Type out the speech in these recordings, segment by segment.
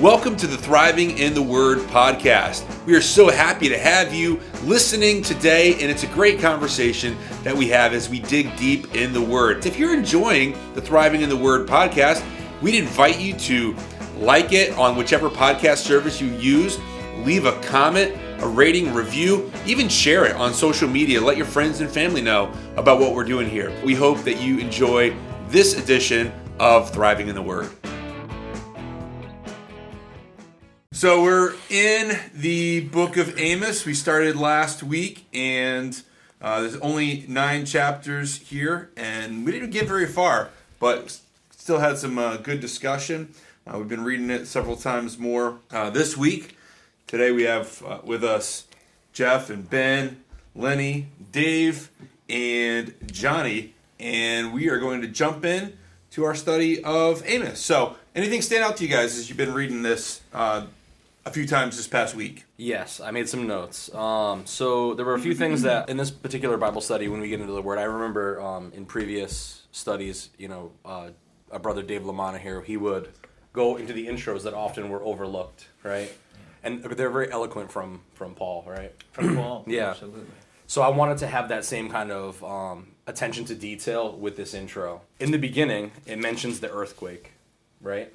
Welcome to the Thriving in the Word podcast. We are so happy to have you listening today, and it's a great conversation that we have as we dig deep in the Word. If you're enjoying the Thriving in the Word podcast, we'd invite you to like it on whichever podcast service you use, leave a comment, a rating, review, even share it on social media. Let your friends and family know about what we're doing here. We hope that you enjoy this edition of Thriving in the Word. So we're in the book of Amos. We started last week, and uh, there's only nine chapters here, and we didn't get very far, but still had some uh, good discussion. Uh, we've been reading it several times more uh, this week. Today we have uh, with us Jeff and Ben, Lenny, Dave, and Johnny, and we are going to jump in to our study of Amos. So, anything stand out to you guys as you've been reading this? A few times this past week. Yes, I made some notes. Um, so there were a few things that in this particular Bible study, when we get into the Word, I remember um, in previous studies, you know, uh, our brother Dave Lamana here, he would go into the intros that often were overlooked, right? And they're very eloquent from from Paul, right? From Paul, Yeah. absolutely. So I wanted to have that same kind of um, attention to detail with this intro. In the beginning, it mentions the earthquake, right?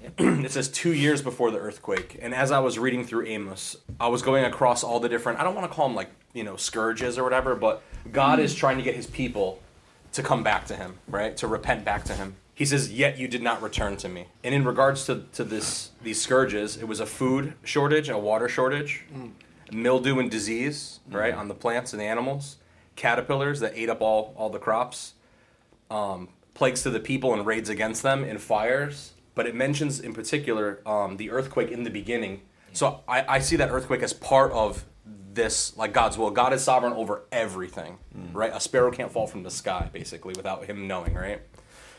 it says two years before the earthquake. And as I was reading through Amos, I was going across all the different, I don't want to call them like, you know, scourges or whatever, but God is trying to get his people to come back to him, right? To repent back to him. He says, Yet you did not return to me. And in regards to, to this these scourges, it was a food shortage, a water shortage, mildew and disease, right, on the plants and the animals, caterpillars that ate up all, all the crops, um, plagues to the people and raids against them, and fires. But it mentions in particular um, the earthquake in the beginning. So I, I see that earthquake as part of this, like God's will. God is sovereign over everything, right? A sparrow can't fall from the sky, basically, without Him knowing, right?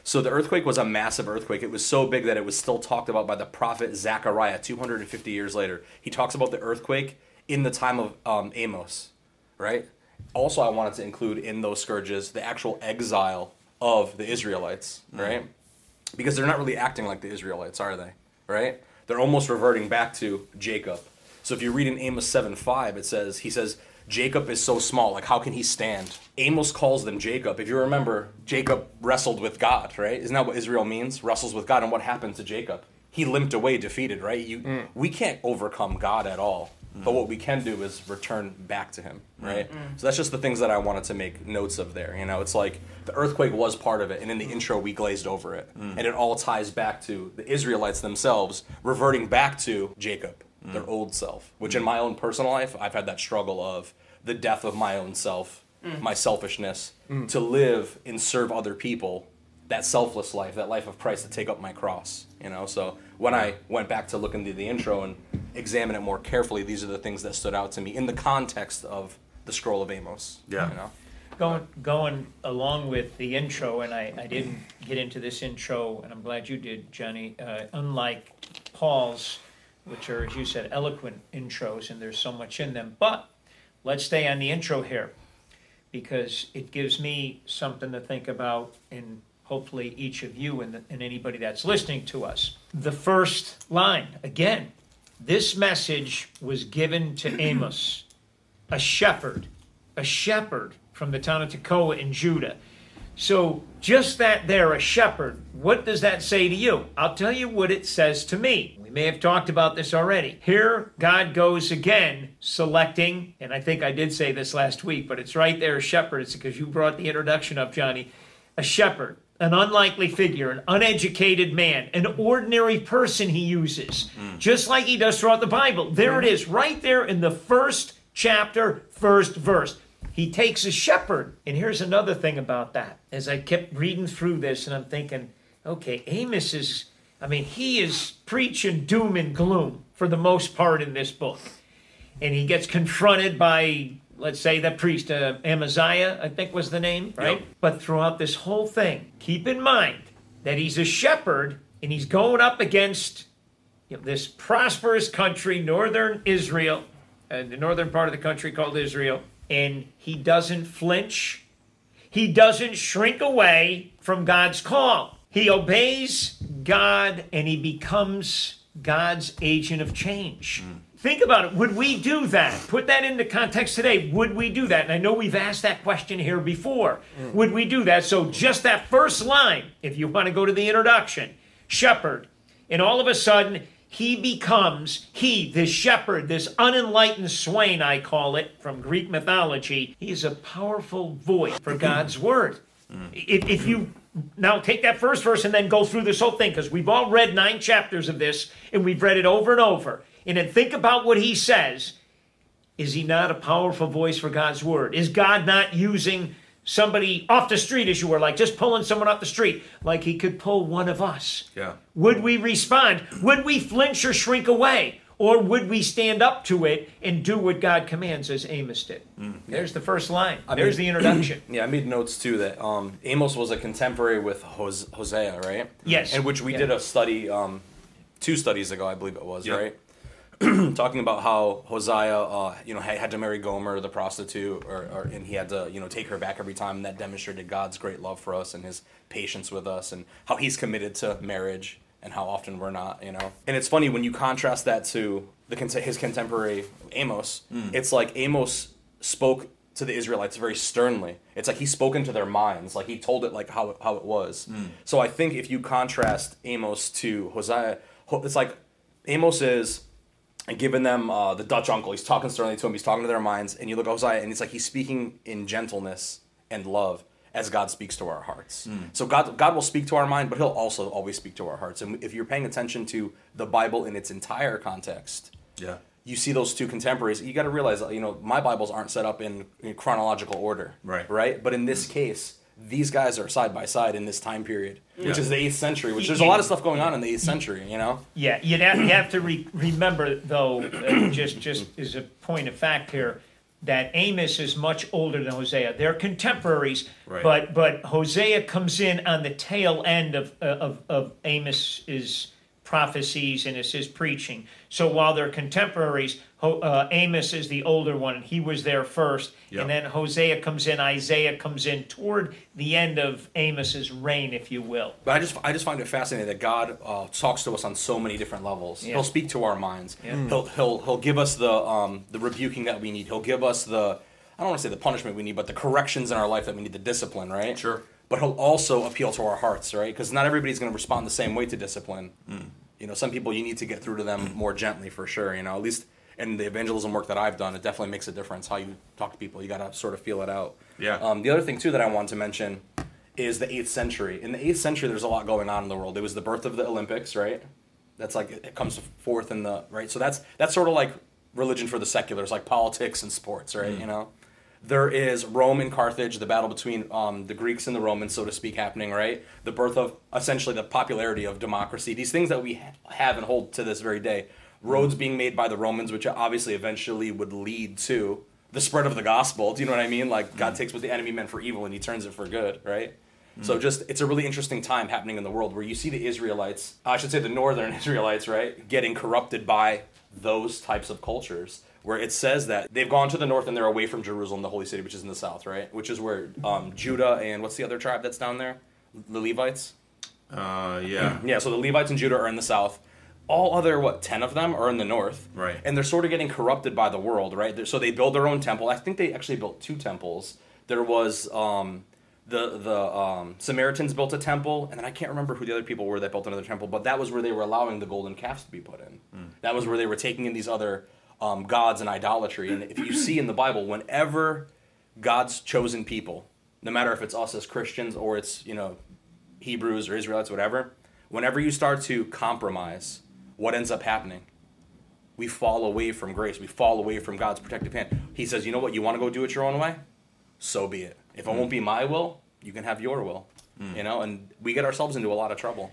So the earthquake was a massive earthquake. It was so big that it was still talked about by the prophet Zechariah 250 years later. He talks about the earthquake in the time of um, Amos, right? Also, I wanted to include in those scourges the actual exile of the Israelites, right? Because they're not really acting like the Israelites, are they? Right? They're almost reverting back to Jacob. So if you read in Amos 7 5, it says, he says, Jacob is so small, like how can he stand? Amos calls them Jacob. If you remember, Jacob wrestled with God, right? Isn't that what Israel means? Wrestles with God. And what happened to Jacob? He limped away defeated, right? You, mm. We can't overcome God at all. But what mm. we can do is return back to him, mm. right? Mm. So that's just the things that I wanted to make notes of there. You know, it's like the earthquake was part of it, and in the intro we glazed over it, and it all ties back to the Israelites themselves reverting back to Jacob, their old self. Which in my own personal life, I've had that struggle of the death of my own self, my selfishness, to live and serve other people that selfless life, that life of Christ to take up my cross. You know, so when I went back to look into the intro and examine it more carefully, these are the things that stood out to me in the context of the scroll of Amos. Yeah. You know? Going, going along with the intro, and I, I didn't get into this intro, and I'm glad you did, Johnny. Uh, unlike Paul's, which are, as you said, eloquent intros, and there's so much in them. But let's stay on the intro here, because it gives me something to think about, and hopefully each of you and, and anybody that's listening to us. The first line, again, this message was given to Amos, a shepherd, a shepherd from the town of Tekoa in Judah. So, just that there, a shepherd, what does that say to you? I'll tell you what it says to me. We may have talked about this already. Here, God goes again selecting, and I think I did say this last week, but it's right there, a shepherd. It's because you brought the introduction up, Johnny. A shepherd, an unlikely figure, an uneducated man, an ordinary person he uses, hmm. just like he does throughout the Bible. There it hmm. is, right there in the first chapter, first verse. He takes a shepherd. And here's another thing about that. As I kept reading through this, and I'm thinking, okay, Amos is, I mean, he is preaching doom and gloom for the most part in this book. And he gets confronted by, let's say, the priest, uh, Amaziah, I think was the name, right? Yep. But throughout this whole thing, keep in mind that he's a shepherd and he's going up against you know, this prosperous country, northern Israel, and the northern part of the country called Israel, and he doesn't flinch. He doesn't shrink away from God's call. He obeys God and he becomes God's agent of change. Think about it. Would we do that? Put that into context today. Would we do that? And I know we've asked that question here before. Mm. Would we do that? So, just that first line, if you want to go to the introduction, shepherd. And all of a sudden, he becomes, he, this shepherd, this unenlightened swain, I call it, from Greek mythology, he is a powerful voice for God's mm-hmm. word. Mm. If, if you now take that first verse and then go through this whole thing, because we've all read nine chapters of this and we've read it over and over. And then think about what he says. Is he not a powerful voice for God's word? Is God not using somebody off the street, as you were, like just pulling someone off the street, like he could pull one of us? Yeah. Would we respond? Would we flinch or shrink away? Or would we stand up to it and do what God commands as Amos did? There's the first line. There's mean- the introduction. Yeah, I made notes too that um, Amos was a contemporary with Hos- Hosea, right? Yes. In which we Yeah. did a study, um, two studies ago, I believe it was, Yep. right? Talking about how Hosea, uh, you know, had, had to marry Gomer, the prostitute, or, or and he had to, you know, take her back every time. And that demonstrated God's great love for us and His patience with us, and how He's committed to marriage, and how often we're not, you know. And it's funny when you contrast that to the his contemporary Amos. It's like Amos spoke to the Israelites very sternly. It's like he spoke into their minds, like he told it like how how it was. So I think if you contrast Amos to Hosea, it's like Amos is giving them uh, the Dutch uncle. He's talking sternly to him. He's talking to their minds, and you look at Hosea, and it's like he's speaking in gentleness and love as God speaks to our hearts. So God God will speak to our mind, but He'll also always speak to our hearts. And if you're paying attention to the Bible in its entire context, Yeah. you see those two contemporaries, you got to realize, you know, my Bibles aren't set up in, in chronological order. Right. Right. But in this case, these guys are side by side in this time period, which is the eighth century. Which there's a lot of stuff going on in the eighth century. You know. Yeah, you'd have, you have to re- remember, though, uh, just just as a point of fact here, that Amos is much older than Hosea. They're contemporaries, Right. but but Hosea comes in on the tail end of uh, of, of Amos's prophecies and is his preaching. So while they're contemporaries, Ho, uh, Amos is the older one. He was there first, Yep. and then Hosea comes in. Isaiah comes in toward the end of Amos's reign, if you will. But I just I just find it fascinating that God uh, talks to us on so many different levels. Yeah. He'll speak to our minds. Yeah. He'll he'll he'll give us the um the rebuking that we need. He'll give us the I don't want to say the punishment we need, but the corrections in our life that we need, the discipline, right? Sure. But he'll also appeal to our hearts, right? Because not everybody's going to respond the same way to discipline. Hmm. You know, some people you need to get through to them more gently for sure. You know, at least in the evangelism work that I've done, it definitely makes a difference how you talk to people. You got to sort of feel it out. Yeah. Um, the other thing too that I wanted to mention is the eighth century. In the eighth century, there's a lot going on in the world. It was the birth of the Olympics, right? That's like it comes forth in the right. So that's that's sort of like religion for the seculars, like politics and sports, right? You know, there is Rome and Carthage, the battle between um, the Greeks and the Romans, so to speak, happening, right? The birth of essentially the popularity of democracy. These things that we ha- have and hold to this very day. Roads being made by the Romans, which obviously eventually would lead to the spread of the gospel. Do you know what I mean? Like God takes what the enemy meant for evil and He turns it for good, right? So just it's a really interesting time happening in the world where you see the Israelites, I should say the northern Israelites, right, getting corrupted by those types of cultures. Where it says that they've gone to the north and they're away from Jerusalem, the holy city, which is in the south, right? Which is where um, Judah and what's the other tribe that's down there? The Levites. Uh, yeah. Yeah, so the Levites and Judah are in the south. All other what ten of them are in the north, Right. And they're sort of getting corrupted by the world, right? They're- So they build their own temple. I think they actually built two temples. There was um, the the um, Samaritans built a temple, and then I can't remember who the other people were that built another temple. But that was where they were allowing the golden calves to be put in. That was where they were taking in these other um, gods and idolatry. And if you see in the Bible, whenever God's chosen people, no matter if it's us as Christians or it's you know Hebrews or Israelites, whatever, whenever you start to compromise, what ends up happening? We fall away from grace. We fall away from God's protective hand. He says, you know what? You want to go do it your own way? So be it. If it won't be my will, you can have your will. You know, and we get ourselves into a lot of trouble.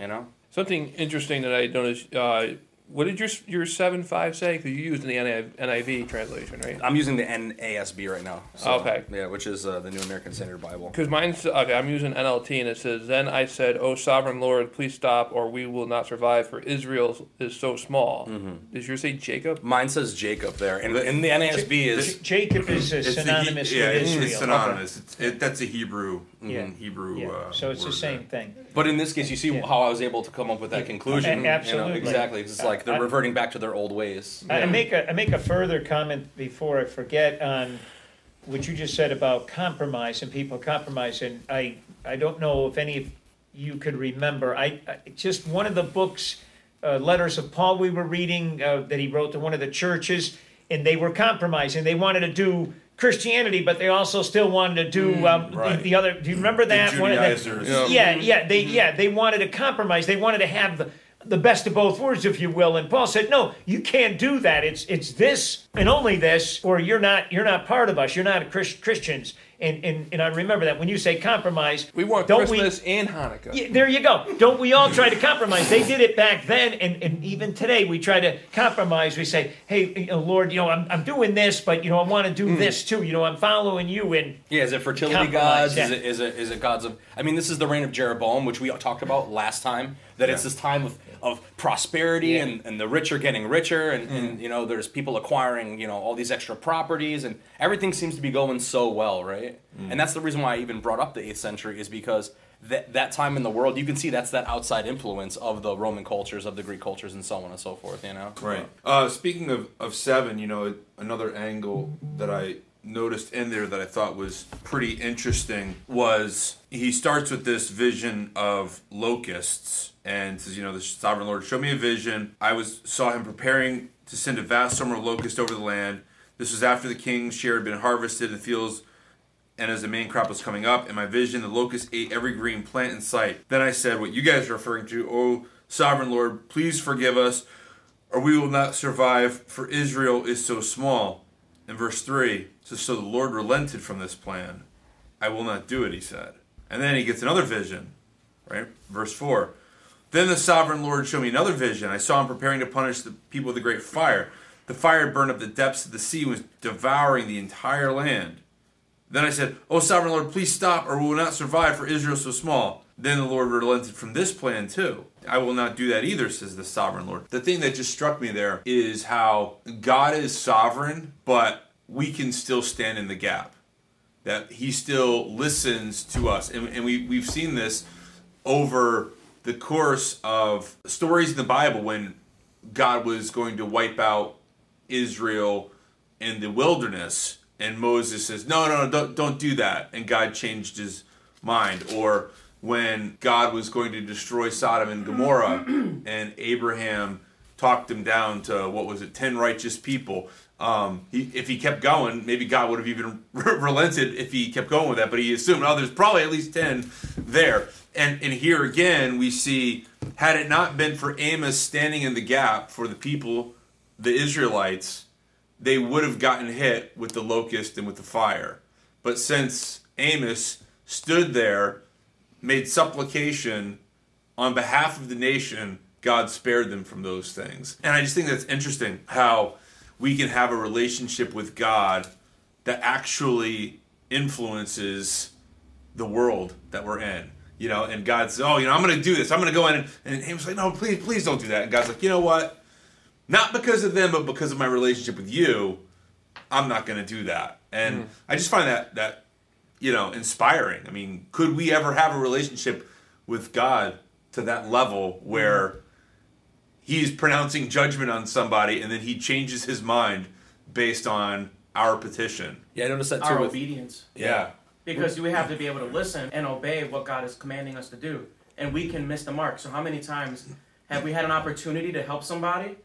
You know? Something interesting that I noticed, uh, what did your your seven five say? Because you used in the NIV, NIV translation, right? I'm using the NASB right now. so- Okay. Yeah, which is uh, the New American Standard Bible. Because mine's okay. I'm using NLT, and it says, "Then I said, O sovereign Lord, please stop, or we will not survive. For Israel is so small." Mm-hmm. Does yours say Jacob? Mine says Jacob there, and in the NASB is J- Jacob is the synonymous yeah, with it's, Israel. it's synonymous. It's, it, that's a Hebrew. Yeah. Hebrew. Yeah, Uh, so it's the same there. thing. But in this case, you see Yeah. how I was able to come up with that conclusion. A- you know, absolutely. exactly. 'cause It's like they're I- reverting back to their old ways. I I make a, I make a further comment before I forget on what you just said about compromise and people compromise, and I, I don't know if any of you could remember, I, I just one of the books, uh, letters of Paul we were reading, uh, that he wrote to one of the churches, and they were compromising, they wanted to do Christianity, but they also still wanted to do, mm. um, the, right. the other, do you remember that? The One of the- Judaizers. Yeah. yeah, yeah, they mm-hmm. yeah they wanted to compromise. They wanted to have the the best of both worlds, if you will. And Paul said, "No, you can't do that. It's it's this and only this, or you're not you're not part of us. You're not Chris, Christians." And, and and I remember that when you say compromise, We want don't Christmas and Hanukkah. yeah, there you go. Don't we all try to compromise? They did it back then, and, and even today we try to compromise. We say, "Hey, you know, Lord, you know, I'm, I'm doing this, but you know, I want to do hmm. this too. You know, I'm following you." And Yeah, is it fertility Compromise, gods? yeah. Is it is it is it gods of? I mean, this is the reign of Jeroboam, which we talked about last time. That it's this time of, of prosperity and, and the rich are getting richer, and, and you know there's people acquiring you know all these extra properties, and everything seems to be going so well, right? And that's the reason why I even brought up the eighth century is because that that time in the world, you can see that's that outside influence of the Roman cultures, of the Greek cultures, and so on and so forth. You know, Right. Uh, speaking of, of seven, you know, another angle that I noticed in there that I thought was pretty interesting was he starts with this vision of locusts and says, you know, the sovereign Lord showed me a vision. I was saw him preparing to send a vast summer of locusts over the land. This was after the king's share had been harvested in the fields and as the main crop was coming up, in my vision, the locusts ate every green plant in sight. Then I said, What you guys are referring to, O sovereign Lord, please forgive us, or we will not survive, for Israel is so small. In verse 3, says, So the Lord relented from this plan. I will not do it, he said. And then he gets another vision, right? Verse 4. Then the sovereign Lord showed me another vision. I saw him preparing to punish the people with a great fire. The fire burned up the depths of the sea and was devouring the entire land. Then I said, O sovereign Lord, please stop, or we will not survive, for Israel is so small. Then the Lord relented from this plan too. I will not do that either, says the sovereign Lord. The thing that just struck me there is how God is sovereign, but we can still stand in the gap. That He still listens to us. And, and we, we've seen this over the course of stories in the Bible when God was going to wipe out Israel in the wilderness, and Moses says, "No, no, no, don't, don't do that," and God changed his mind. Or when God was going to destroy Sodom and Gomorrah, and Abraham talked him down to what was it, ten righteous people. Um, he, if he kept going, maybe God would have even relented if he kept going with that. But he assumed, oh, there's probably at least ten there. And and here again, we see, had it not been for Amos standing in the gap for the people, the Israelites, they would have gotten hit with the locust and with the fire. But since Amos stood there, made supplication on behalf of the nation, God spared them from those things. And I just think that's interesting how we can have a relationship with God that actually influences the world that we're in. You know, and God says, Oh, you know, I'm gonna do this. I'm gonna go in and, and Amos like, No, please, please don't do that. And God's like, you know what? Not because of them, but because of my relationship with you, I'm not gonna do that. And hmm. I just find that that you know inspiring. I mean, could we ever have a relationship with God to that level where hmm. He's pronouncing judgment on somebody and then he changes his mind based on our petition? yeah, I noticed that too. our with- obedience. Yeah. Because we have to be able to listen and obey what God is commanding us to do. And we can miss the mark. So, how many times have we had an opportunity to help somebody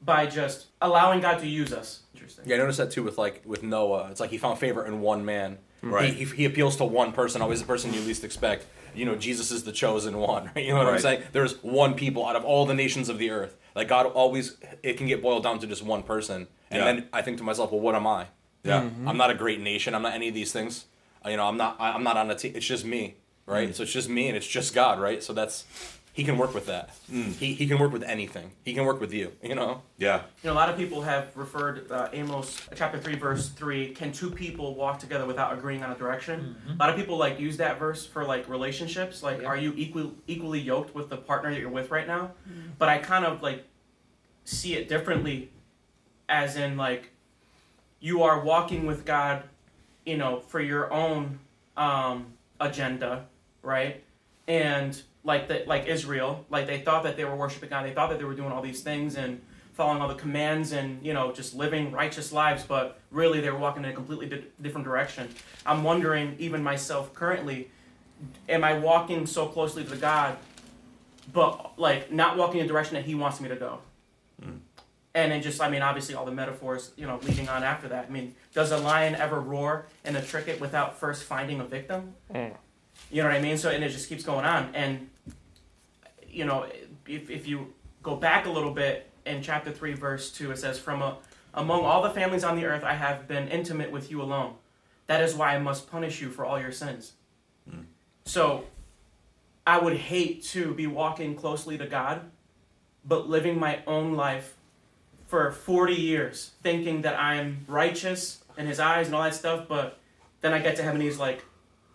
by just allowing God to use us? Interesting. Yeah, I noticed that too with like with Noah. It's like he found favor in one man. Hmm. Right. He, he, he appeals to one person, always the person you least expect. You know, Jesus is the chosen one. Right? You know what I'm saying? There's one people out of all the nations of the earth. Like God always, it can get boiled down to just one person. And Yeah. then I think to myself, well, what am I? Yeah. I'm mm-hmm. not a great nation. I'm not any of these things. You know, I'm not. I'm not on a team. It's just me, right? Hmm. So it's just me, and it's just God, right? So that's he can work with that. He, he can work with anything. He can work with you. You know. Yeah. You know, a lot of people have referred uh, Amos chapter three, verse three. Can two people walk together without agreeing on a direction? A lot of people like use that verse for like relationships. Like, Yeah. are you equal equally yoked with the partner that you're with right now? But I kind of like see it differently, as in like you are walking with God, you know, for your own um, agenda, right? And like the, like Israel, like they thought that they were worshiping God, they thought that they were doing all these things and following all the commands and you know just living righteous lives, but really they were walking in a completely di- different direction. I'm wondering, even myself currently, am I walking so closely to God, but like not walking in the direction that He wants me to go? And then just, I mean, obviously all the metaphors, you know, leading on after that. I mean, does a lion ever roar in a tricket without first finding a victim? Mm. You know what I mean? So, and it just keeps going on. And, you know, if, if you go back a little bit in chapter 3, verse 2, it says, From a, among all the families on the earth, I have been intimate with you alone. That is why I must punish you for all your sins. Hmm. So, I would hate to be walking closely to God, but living my own life for 40 years, thinking that I'm righteous in His eyes and all that stuff, but then I get to heaven, and He's like,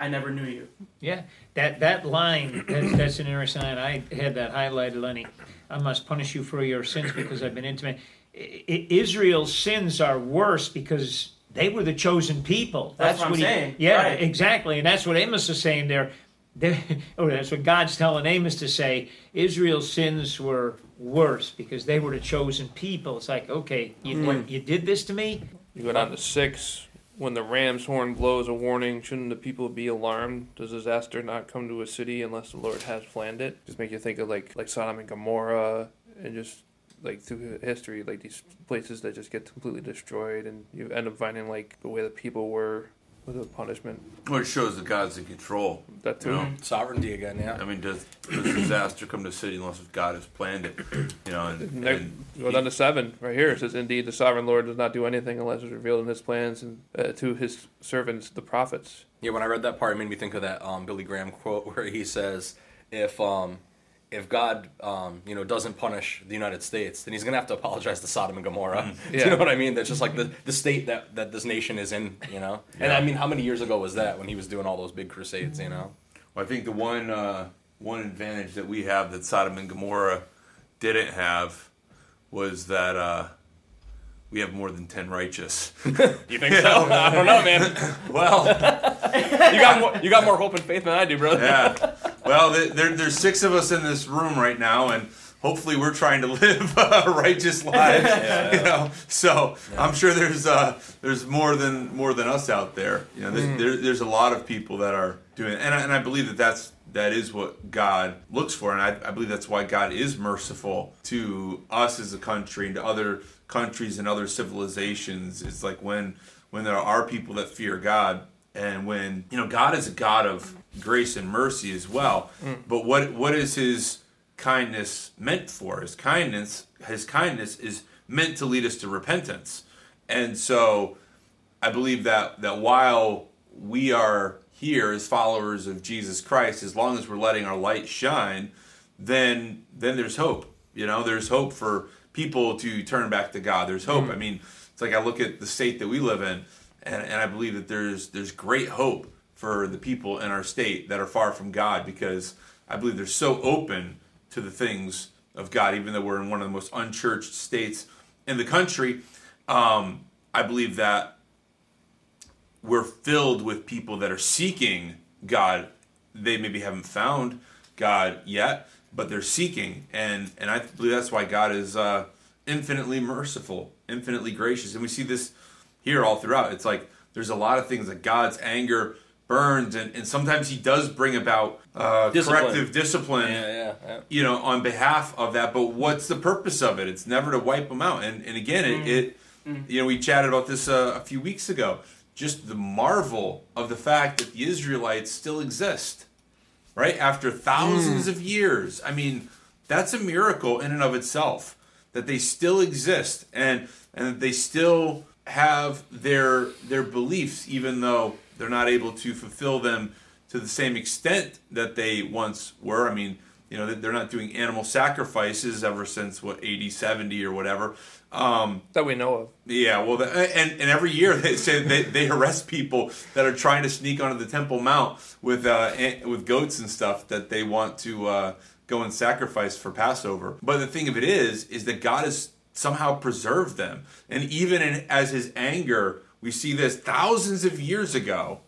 I never knew you. Yeah, that that line that's, that's an interesting line. I had that highlighted, Lenny. I must punish you for your sins because I've been intimate. I, I- Israel's sins are worse because they were the chosen people. That's what I'm he- saying, Yeah, right. exactly, and that's what Amos is saying there. There- or oh, that's what God's telling Amos to say. Israel's sins were worse because they were the chosen people. It's like, okay, you, mm-hmm. what, you did this to me. You go down to six. When the ram's horn blows a warning, shouldn't the people be alarmed? Does disaster not come to a city unless the Lord has planned it? Just make you think of like like Sodom and Gomorrah, and just like through history, like these places that just get completely destroyed, and you end up finding like the way the people were with the punishment. Well, it shows that God's in control. That too. You know? Sovereignty again. Yeah. I mean, does, does disaster come to the city unless God has planned it? You know, and, Ne- and Go down to seven right here. It says, "Indeed, the sovereign Lord does not do anything unless it's revealed in His plans and uh, to His servants, the prophets." Yeah, when I read that part, it made me think of that um, Billy Graham quote where he says, "If um, if God um, you know doesn't punish the United States, then He's gonna have to apologize to Sodom and Gomorrah." Do Yeah. you know what I mean? That's just like the, the state that, that this nation is in. You know, and I mean, how many years ago was that when he was doing all those big crusades? You know, Well, I think the one uh, one advantage that we have that Sodom and Gomorrah didn't have was that uh, we have more than ten righteous. you think so? I don't know, man. well, You got more you got more hope and faith than I do, brother. yeah. Well, there, there, there's six of us in this room right now, and hopefully we're trying to live uh, righteous lives. You know, so I'm sure there's uh, there's more than more than us out there. You know, there's, there, there's a lot of people that are doing, it. and I, and I believe that that's that is what God looks for, and I, I believe that's why God is merciful to us as a country and to other countries and other civilizations. It's like when when there are people that fear God and when you know God is a God of grace and mercy as well. Mm. But what what is His kindness meant for? His kindness His kindness is meant to lead us to repentance, and so I believe that that while we are here as followers of Jesus Christ, as long as we're letting our light shine, then then there's hope. You know, there's hope for people to turn back to God. There's hope. Mm. I mean, it's like I look at the state that we live in, and, and I believe that there's there's great hope for the people in our state that are far from God because I believe they're so open to the things of God, even though we're in one of the most unchurched states in the country. Um, I believe that we're filled with people that are seeking God. They maybe haven't found God yet, but they're seeking, and and I believe that's why God is uh, infinitely merciful, infinitely gracious, and we see this here all throughout. It's like there's a lot of things that God's anger burns, and, and sometimes He does bring about uh, Discipline. corrective discipline Yeah, yeah, yeah. you know, on behalf of that. But what's the purpose of it? It's never to wipe them out. And and again, it, it you know, we chatted about this uh, a few weeks ago. Just the marvel of the fact that the Israelites still exist, right? After thousands of years. I mean, that's a miracle in and of itself that they still exist and and that they still have their their beliefs, even though they're not able to fulfill them to the same extent that they once were. I mean, you know, they're not doing animal sacrifices ever since what 80, 70 or whatever. Um, that we know of. yeah, well, the, and and every year they say they, they arrest people that are trying to sneak onto the Temple Mount with uh, with goats and stuff that they want to uh, go and sacrifice for Passover. But the thing of it is, is that God has somehow preserved them, and even in, as His anger, we see this thousands of years ago,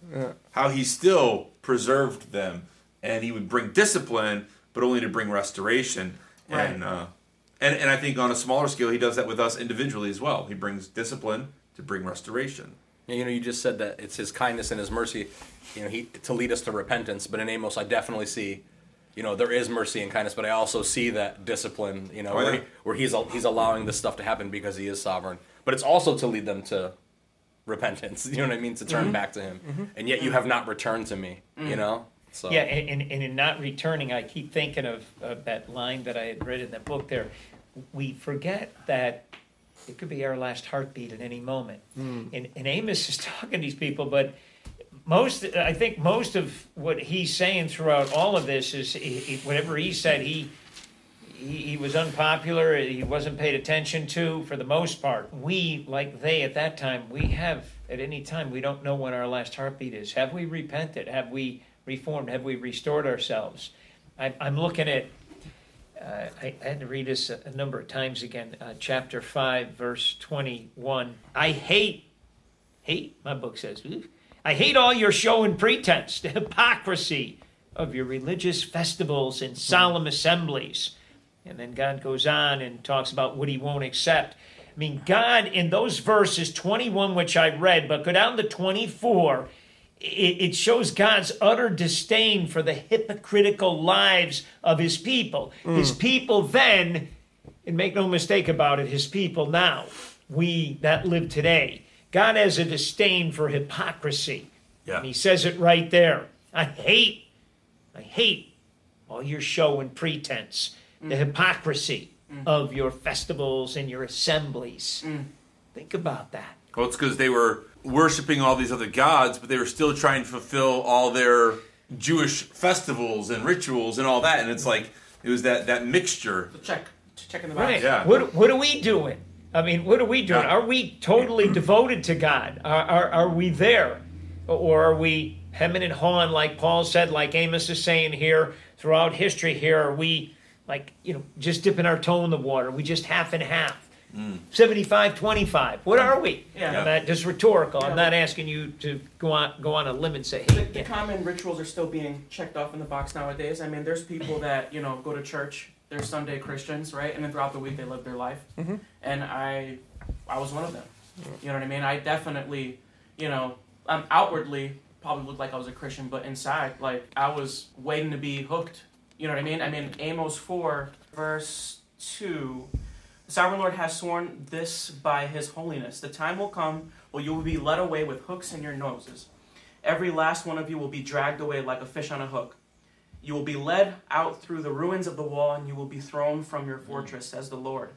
how He still preserved them, and He would bring discipline, but only to bring restoration. Right. And uh, and, and I think on a smaller scale, he does that with us individually as well. He brings discipline to bring restoration. You know, you just said that it's his kindness and his mercy, you know, he to lead us to repentance. But in Amos, I definitely see, you know, there is mercy and kindness, but I also see that discipline, you know, Oh, where, he, where he's he's allowing this stuff to happen because he is sovereign. But it's also to lead them to repentance. You know what I mean? To turn mm-hmm. back to him. Mm-hmm. And yet you have not returned to me. You mm. know. So Yeah, and, and- and in not returning, I keep thinking of, of that line that I had read in the book there. We forget that it could be our last heartbeat at any moment. Mm. And, and Amos is talking to these people, but most, I think most of what he's saying throughout all of this is, he- whatever he said, he, he, he was unpopular, he wasn't paid attention to for the most part. We, like they at that time, we have, at any time, we don't know when our last heartbeat is. Have we repented? Have we reformed? Have we restored ourselves? I, I'm looking at, uh, I, I had to read this a, a number of times again, uh, chapter 5, verse 21. I hate, hate, my book says, "Ooh, I hate all your show and pretense, the hypocrisy of your religious festivals and solemn assemblies. And then God goes on and talks about what he won't accept. I mean, God, in those verses 21, which I read, but go down to 24, it, shows God's utter disdain for the hypocritical lives of his people. Mm. His people then, and make no mistake about it, his people now, we that live today. God has a disdain for hypocrisy. Yeah. And he says it right there. I hate, I hate all your show and pretense, the hypocrisy of your festivals and your assemblies. Think about that. Well, it's because they were worshiping all these other gods, but they were still trying to fulfill all their Jewish festivals and rituals and all that. And it's like it was that that mixture. So check, check in the box. Right. Yeah. What, what are we doing? I mean, what are we doing? Are we totally devoted to God? Are, are, are we there? Or are we hemming and hawing, like Paul said, like Amos is saying here throughout history here? Are we, like, you know, just dipping our toe in the water? We just half and half? 75 25. What are we? Yeah. I'm not just rhetorical. I'm not asking you to go on go on a limb and say, The, hey, the yeah. common rituals are still being checked off in the box nowadays. I mean, there's people that you know go to church. They're Sunday Christians, right? And then throughout the week they live their life. Mhm. And I, I was one of them. You know what I mean? I definitely, you know, i'm outwardly probably looked like I was a Christian, but inside, like I was waiting to be hooked. You know what I mean? I mean, Amos four verse two. The sovereign Lord has sworn this by his holiness. The time will come when you will be led away with hooks in your noses. Every last one of you will be dragged away like a fish on a hook. You will be led out through the ruins of the wall, and you will be thrown from your mm. fortress, says the Lord.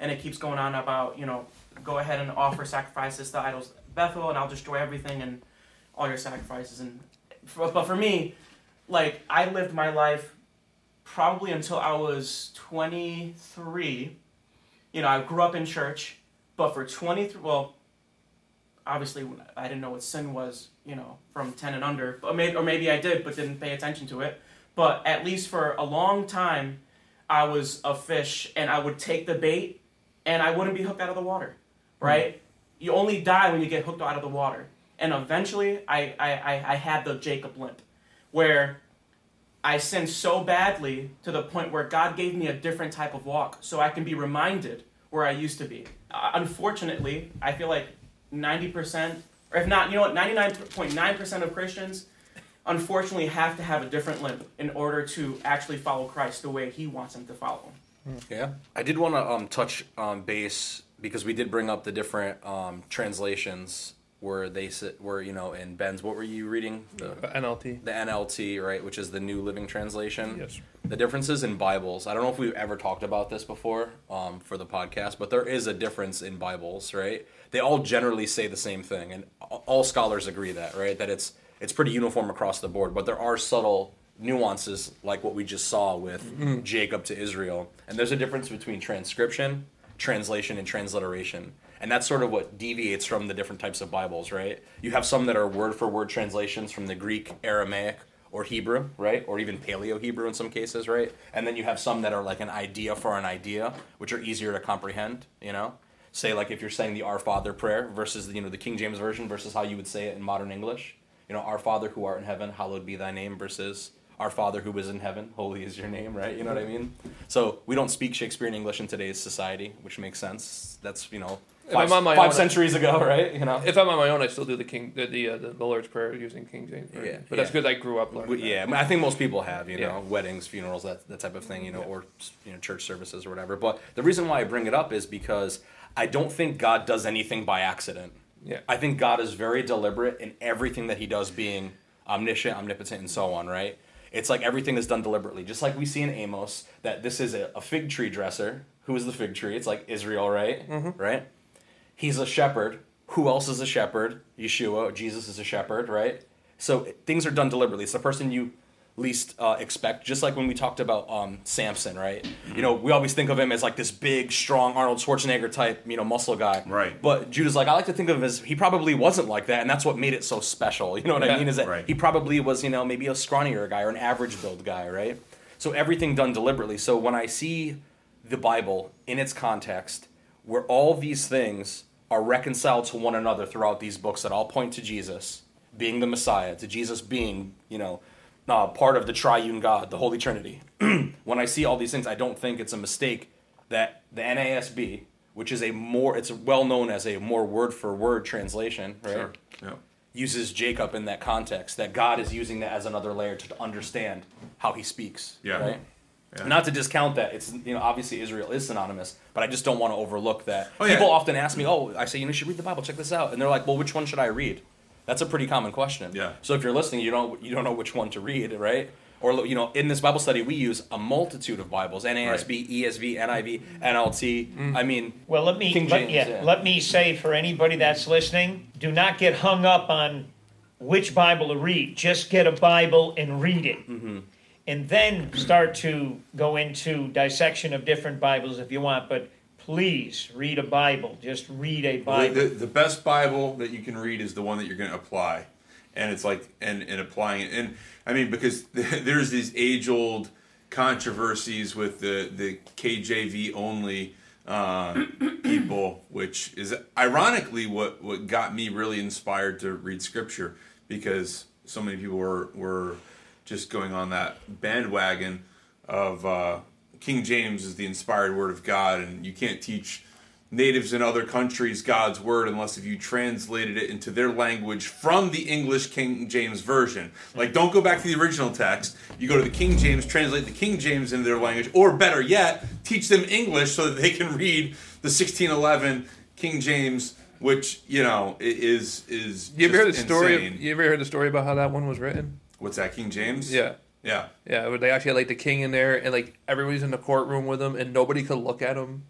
And it keeps going on about, you know, go ahead and offer sacrifices to idols Bethel, and I'll destroy everything and all your sacrifices. And but for me, like I lived my life probably until I was 23. You know, I grew up in church, but for 23, well, obviously I didn't know what sin was, you know, from 10 and under, but maybe, or maybe I did, but didn't pay attention to it. But at least for a long time, I was a fish, and I would take the bait, and I wouldn't be hooked out of the water, hmm. right? You only die when you get hooked out of the water. And eventually, I, I, I, I had the Jacob limp, where I sinned so badly to the point where God gave me a different type of walk so I can be reminded where I used to be. Uh, unfortunately, I feel like 90%, or if not, you know what, 99.9% of Christians unfortunately have to have a different limp in order to actually follow Christ the way he wants them to follow him. Yeah, I did want to um, touch on base because we did bring up the different um, translations where they sit, where you know, in Ben's. What were you reading? The, NLT. the NLT, right, which is the New Living Translation. Yes. The differences in Bibles. I don't know if we've ever talked about this before um, for the podcast, but there is a difference in Bibles, right? They all generally say the same thing, and all scholars agree that, right? That it's it's pretty uniform across the board, but there are subtle nuances like what we just saw with Jacob to Israel. And there's a difference between transcription, translation, and transliteration. And that's sort of what deviates from the different types of Bibles, right? You have some that are word for word translations from the Greek, Aramaic, or Hebrew, right? Or even Paleo Hebrew in some cases, right? And then you have some that are like an idea for an idea, which are easier to comprehend, you know? Say like if you're saying the Our Father prayer versus you know the King James version versus how you would say it in modern English. You know, Our Father who art in heaven, hallowed be thy name versus Our Father who is in heaven, holy is your name, right? You know what I mean? So we don't speak Shakespearean English in today's society, which makes sense. That's, you know, five, five own, centuries ago, right? You know? If I'm on my own, I still do the King, the the, uh, the, Lord's Prayer using King James. Yeah, but that's because I grew up learning. Yeah, I, mean, I think most people have, you know, Yeah. weddings, funerals, that that type of thing, you know, Yeah. or you know, church services or whatever. But the reason why I bring it up is because I don't think God does anything by accident. Yeah. I think God is very deliberate in everything that He does, being omniscient, omnipotent, and so on. Right? It's like everything is done deliberately, just like we see in Amos that this is a, a fig tree dresser. Who is the fig tree? It's like Israel, right? Right? He's a shepherd. Who else is a shepherd? Yeshua. Jesus is a shepherd, right? So things are done deliberately. It's the person you least uh, expect. Just like when we talked about um, Samson, right? You know, we always think of him as like this big, strong Arnold Schwarzenegger type, you know, muscle guy. Right. But Judah's like, I like to think of him as he probably wasn't like that, and that's what made it so special. You know what I mean? Is that Right. he probably was, you know, maybe a scrawnier guy or an average build guy, right? So everything done deliberately. So when I see the Bible in its context, where all these things are reconciled to one another throughout these books that all point to Jesus being the Messiah, to Jesus being, you know, uh, part of the triune God, the Holy Trinity. when I see all these things, I don't think it's a mistake that the NASB, which is a more, it's well known as a more word for word translation, right? Sure. Yeah. uses Jacob in that context, that God is using that as another layer to understand how he speaks. Yeah. Right? Yeah. Not to discount that. It's you know, obviously Israel is synonymous, but I just don't want to overlook that. Oh, yeah. People often ask me, Oh, I say, you know, you should read the Bible, check this out. And they're like, Well, which one should I read? That's a pretty common question. Yeah. So if you're listening, you don't you don't know which one to read, right? Or you know, in this Bible study, we use a multitude of Bibles: NASB, ESV, NIV, NLT. I mean, Well, let me, King let, yeah, yeah. let me say for anybody that's listening, do not get hung up on which Bible to read. Just get a Bible and read it. Mm-hmm. And then start to go into dissection of different Bibles if you want, but please read a Bible. Just read a Bible. the, the best Bible that you can read is the one that you're going to apply, and it's like and and applying it. And I mean because there's these age old controversies with the the KJV only uh, people, which is ironically what what got me really inspired to read Scripture because so many people were were just going on that bandwagon of uh, King James is the inspired word of God, and you can't teach natives in other countries God's word unless if you translated it into their language from the English King James version. Like, don't go back to the original text. You go to the King James, translate the King James into their language, or better yet, teach them English so that they can read the 1611 King James, which you know is is. You ever heard the story? Of, you ever heard the story about how that one was written? What's that? King James? Yeah. Yeah. Yeah, where they actually had like the king in there, and like everybody's in the courtroom with him, and nobody could look at him.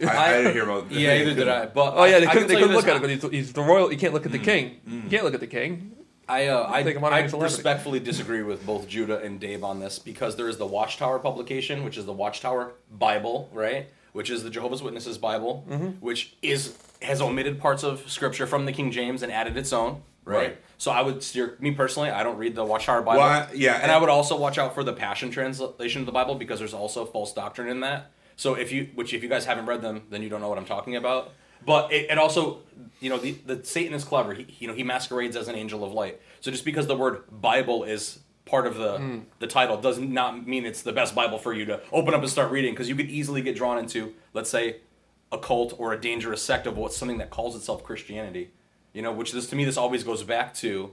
I, I didn't hear about. yeah, either did I. But Oh yeah, they couldn't, they couldn't look this, at him because he's, he's the royal. You can't look at the king. You can't look at the king. I uh, I, I it as a celebrity. respectfully disagree with both Judah and Dave on this because there is the Watchtower publication, which is the Watchtower Bible, right? Which is the Jehovah's Witnesses Bible, Mm-hmm. which is has omitted parts of Scripture from the King James and added its own, right? Right. So I would steer me personally. I don't read the Watchtower Bible, Well, I- yeah, and and- I would also watch out for the Passion translation of the Bible because there's also false doctrine in that. So if you, which if you guys haven't read them, then you don't know what I'm talking about. But it, it also, you know, the, the Satan is clever. He, you know, he masquerades as an angel of light. So just because the word Bible is part of the hmm. the title does not mean it's the best Bible for you to open up and start reading because you could easily get drawn into, let's say, a cult or a dangerous sect of what's something that calls itself Christianity. You know, which this to me this always goes back to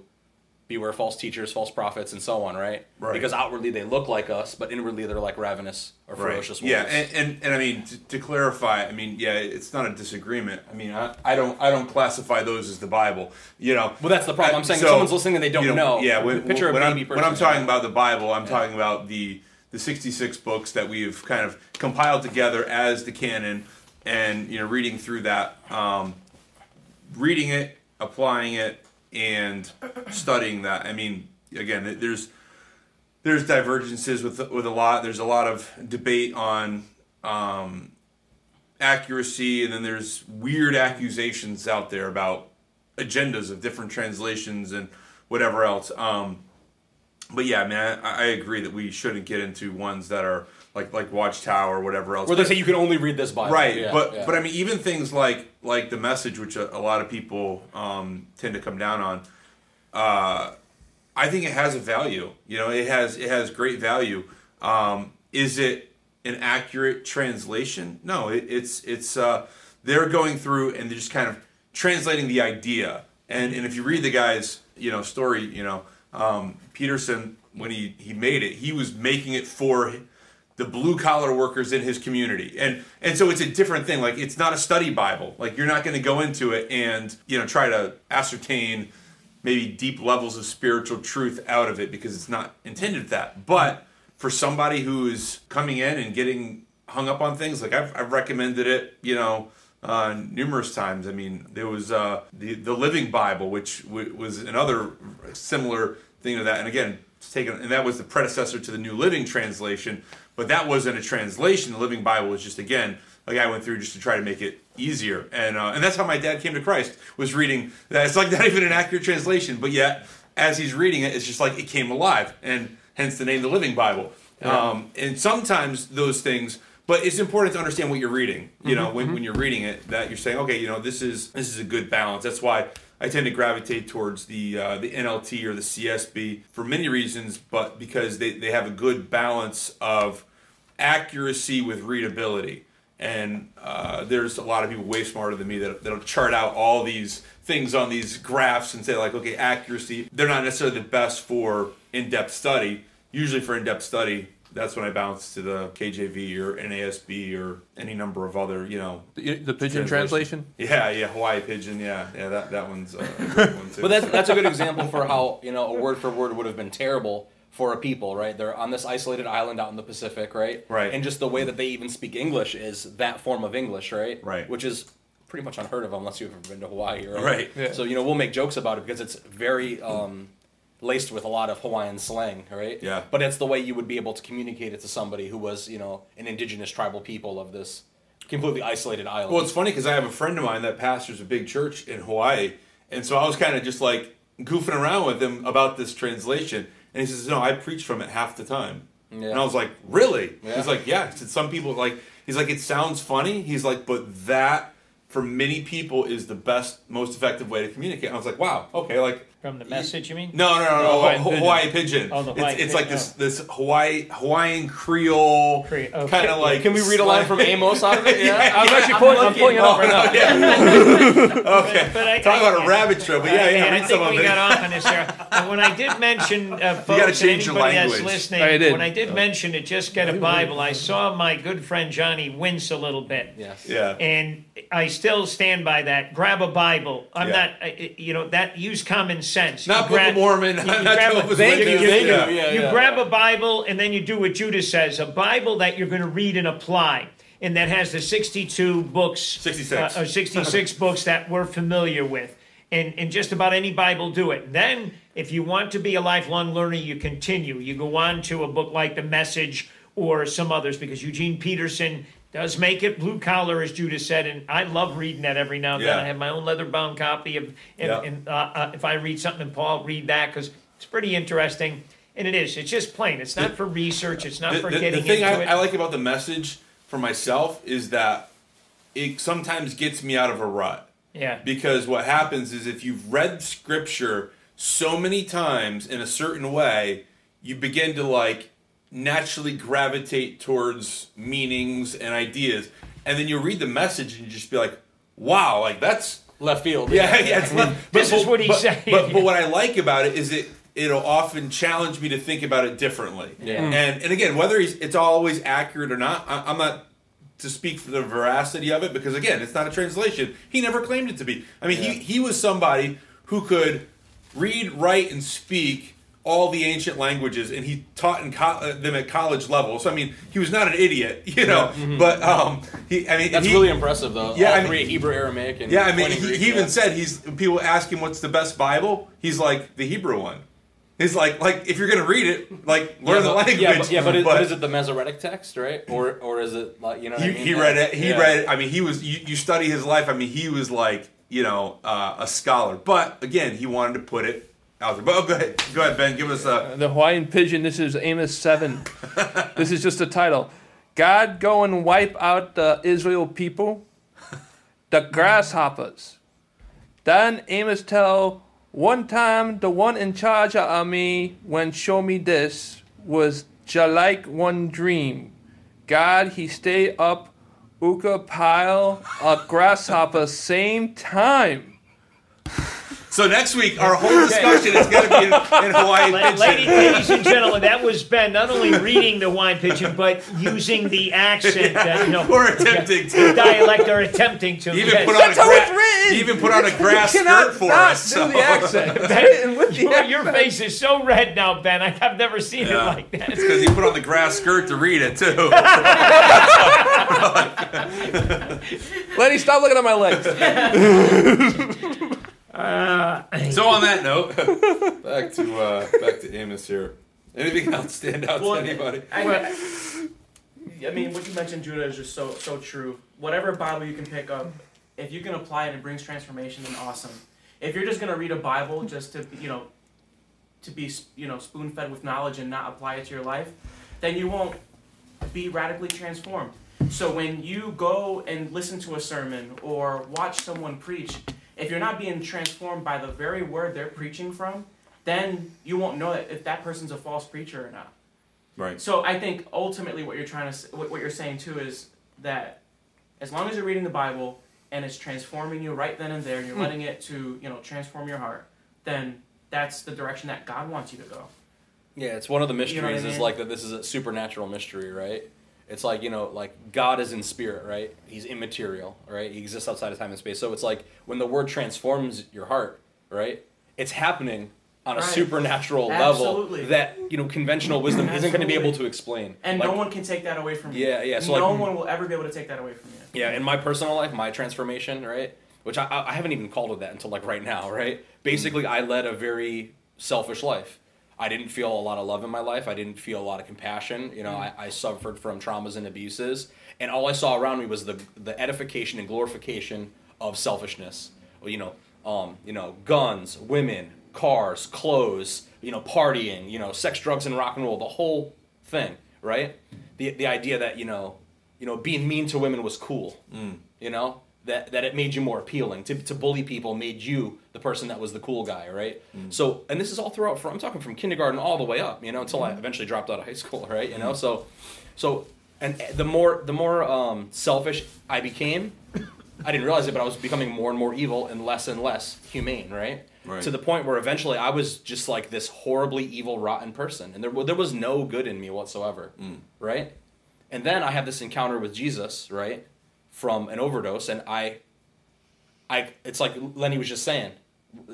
beware false teachers, false prophets, and so on, right? Right. Because outwardly they look like us, but inwardly they're like ravenous or ferocious wolves. Yeah, and, and, and I mean to, to clarify, I mean yeah, it's not a disagreement. I mean I, I don't I don't classify those as the Bible. You know. Well, that's the problem. I'm saying if So, someo's listening and they don't you know, Yeah, when, picture a baby I'm, person. when I'm talking about the Bible, I'm talking about the the 66 books that we've kind of compiled together as the canon, and you know reading through that, um, reading it, applying it, and studying that. I mean, again, there's there's divergences with with a lot. There's a lot of debate on um, accuracy, and then there's weird accusations out there about agendas of different translations and whatever else. Um, but yeah, man, I, I agree that we shouldn't get into ones that are like like Watchtower or whatever else. Where they say you can only read this Bible. right, Yeah, but yeah. but I mean, even things like like the message, which a, a lot of people um, tend to come down on. Uh, I think it has a value. You know, it has it has great value. Um, is it an accurate translation? No, it, it's it's uh, they're going through and they're just kind of translating the idea. And and if you read the guy's you know story, you know um, Peterson when he he made it, he was making it for the blue collar workers in his community. And and so it's a different thing. Like it's not a study bible. Like you're not going to go into it and you know try to ascertain maybe deep levels of spiritual truth out of it because it's not intended that. But for somebody who's coming in and getting hung up on things like i've, I've recommended it you know uh, numerous times. I mean there was uh, the the living bible which w- was another similar thing to that. And again it's taken and that was the predecessor to the new living translation but that wasn't a translation. The living bible was just again like i went through just to try to make it easier. And uh, and that's how my dad came to christ was reading that. It's like not even an accurate translation but yet as he's reading it it's just like it came alive and hence the name the living bible. Um, and sometimes those things but it's important to understand what you're reading you know when, when you're reading it that you're saying okay you know this is this is a good balance. That's why I tend to gravitate towards the uh, the NLT or the CSB for many reasons, but because they, they have a good balance of accuracy with readability. And uh, there's a lot of people way smarter than me that, that'll chart out all these things on these graphs and say like, okay, accuracy. They're not necessarily the best for in-depth study. Usually for in-depth study, that's when I bounce to the KJV or NASB or any number of other, you know. The, the pidgin translation. Yeah, yeah, Hawaii pidgin. Yeah, yeah, that that one's uh, a good one too. But that's that's a good example for how you know a word for word would have been terrible for a people, right? They're on this isolated island out in the Pacific, right? Right. And just the way that they even speak English is that form of English, right? Right. Which is pretty much unheard of unless you've ever been to Hawaii, right? Right. Yeah. So you know we'll make jokes about it because it's very um, laced with a lot of Hawaiian slang, right? Yeah. But it's the way you would be able to communicate it to somebody who was you know an indigenous tribal people of this completely isolated island. Well, it's funny because I have a friend of mine that pastors a big church in Hawaii, and so I was kind of just like goofing around with him about this translation, and he says, "No, I preach from it half the time," Yeah. and I was like, "Really?" Yeah. He's like, "Yeah." Said, "Some people like." He's like, "It sounds funny." He's like, "But that." For many people, is the best, most effective way to communicate. I was like, "Wow, okay." Like, From the message, you mean? no, no, no, no, Hawaiian Hawaii, pidgin. pidgin. Oh, the Hawaii it's, it's like this, this Hawaii Hawaiian Creole, Cre- okay. kind of like. Can we read a line from Amos out of it? Yeah. I was actually pulling. I'm pulling it up right now. Okay, But I- talk I- about a rabbit trail, but yeah, yeah, I think some of we it. got off on this here. And when I did mention, uh, gotta folks, change your anybody that's language. listening, I did. when I did mention to just get a Bible, I saw my good friend Johnny wince a little bit. Yes. Yeah. And I still stand by that. Grab a Bible. I'm not, uh, you know, that use common sense. Not You Book grab- of Mormon. you not grab a- Jehovah's you, you. Yeah. Yeah, you yeah. grab a Bible and then you do what Judah says a Bible that you're going to read and apply. And that has the 62 books, 66. uh, or 66 books that we're familiar with. And, and just about any Bible do it. Then, if you want to be a lifelong learner, you continue. You go on to a book like The Message or some others because Eugene Peterson does make it blue collar, as Judah said. And I love reading that every now and then. I have my own leather bound copy of, and, Yeah. and uh, uh, if I read something in Paul, read that because it's pretty interesting. And it is. It's just plain. It's not for research. It's not The, for the- the thing into I, it. I like about the message for myself is that it sometimes gets me out of a rut. yeah. Because what happens is if you've read scripture so many times in a certain way, you begin to like naturally gravitate towards meanings and ideas. And then you read the message and you just be like, wow, like that's Left field. Yeah, yeah. It's not, This is what he's but, saying. But, but what I like about it is it it'll often challenge me to think about it differently. Yeah. Mm. And and again, whether he's, it's always accurate or not, I, I'm not to speak for the veracity of it because again, it's not a translation. He never claimed it to be. I mean, Yeah. he he was somebody who could read, write, and speak all the ancient languages, and he taught in co- uh, them at college level. So I mean, he was not an idiot, you know. But um, he, I mean, That's he, really impressive, though. Yeah, All I mean- three Hebrew, Aramaic, and yeah, I mean, he, Greek, he even said he's. People ask him what's the best Bible. He's like the Hebrew one. He's like like if you're gonna read it, like learn yeah, the language. Yeah, but, yeah, but, is, but is it the Masoretic text, right? Or or is it like you know? He, I mean? he read it. He Yeah. read. I mean, he was. You, you study his life. I mean, he was like you know uh, a scholar. But again, he wanted to put it out there. But oh, go ahead, go ahead, Ben. Give us a. Uh, the Hawaiian pidgin. This is Amos seven. this is just a title. God go and wipe out the Israel people, the grasshoppers. Then Amos tell one time the one in charge of me when show me this was like one dream. God he stay up uka pile a grasshopper same time. So next week, our whole discussion is going to be in, in Hawaiian La- Pidgin. lady- ladies and gentlemen, that was Ben not only reading the wine pidgin, but using the accent that, you know, Or attempting to. dialect or attempting to. Even yes. put on a That's how it's written. even put on a grass skirt for not us. do so- the accent. Say it with the Your, your face is so red now, Ben. I, I've never seen Yeah. it like that. It's because he put on the grass skirt to read it too. Lenny, stop looking at my legs. so on that note, back to uh, back to Amos here. Anything else stand out Well, to anybody? I, I mean, what you mentioned, Judah, is just so so true. Whatever Bible you can pick up, if you can apply it and it brings transformation, then awesome. If you're just gonna read a Bible just to you know, to be you know spoon fed with knowledge and not apply it to your life, then you won't be radically transformed. So when you go and listen to a sermon or watch someone preach, if you're not being transformed by the very word they're preaching from, then you won't know if that person's a false preacher or not. Right. So I think ultimately what you're trying to what what you're saying too is that as long as you're reading the Bible and it's transforming you right then and there, and you're hmm. letting it to you know transform your heart, then that's the direction that God wants you to go. Yeah, it's one of the mysteries You know what I is like that this is a supernatural mystery, right? It's like, you know, like God is in spirit, right? He's immaterial, right? He exists outside of time and space. So it's like when the word transforms your heart, right? It's happening on a Right. supernatural Absolutely. level that, you know, conventional wisdom isn't going to be able to explain. And Like, no one can take that away from you. Yeah, yeah. So no like, one will ever be able to take that away from you. yeah, in my personal life, my transformation, right? Which I, I haven't even called it that until like right now, right? Basically, I led a very selfish life. I didn't feel a lot of love in my life. I didn't feel a lot of compassion. You know, I, I suffered from traumas and abuses, and all I saw around me was the the edification and glorification of selfishness. Well, you know, um, you know, guns, women, cars, clothes, you know, partying, you know, sex, drugs, and rock and roll, the whole thing, right? The the idea that you know, you know, being mean to women was cool. You know that that it made you more appealing. To to bully people made you the person that was the cool guy, right? Mm. So, and this is all throughout. From I'm talking from kindergarten all the way up, you know, until I mm-hmm. eventually dropped out of high school, right? You know, mm-hmm. so, so, and eh, the more the more um, selfish I became, I didn't realize it, but I was becoming more and more evil and less and less humane, right? Right. To the point where eventually I was just like this horribly evil, rotten person, and there there was no good in me whatsoever, mm. right? And then I had this encounter with Jesus, right, from an overdose, and I, I, it's like Lenny was just saying,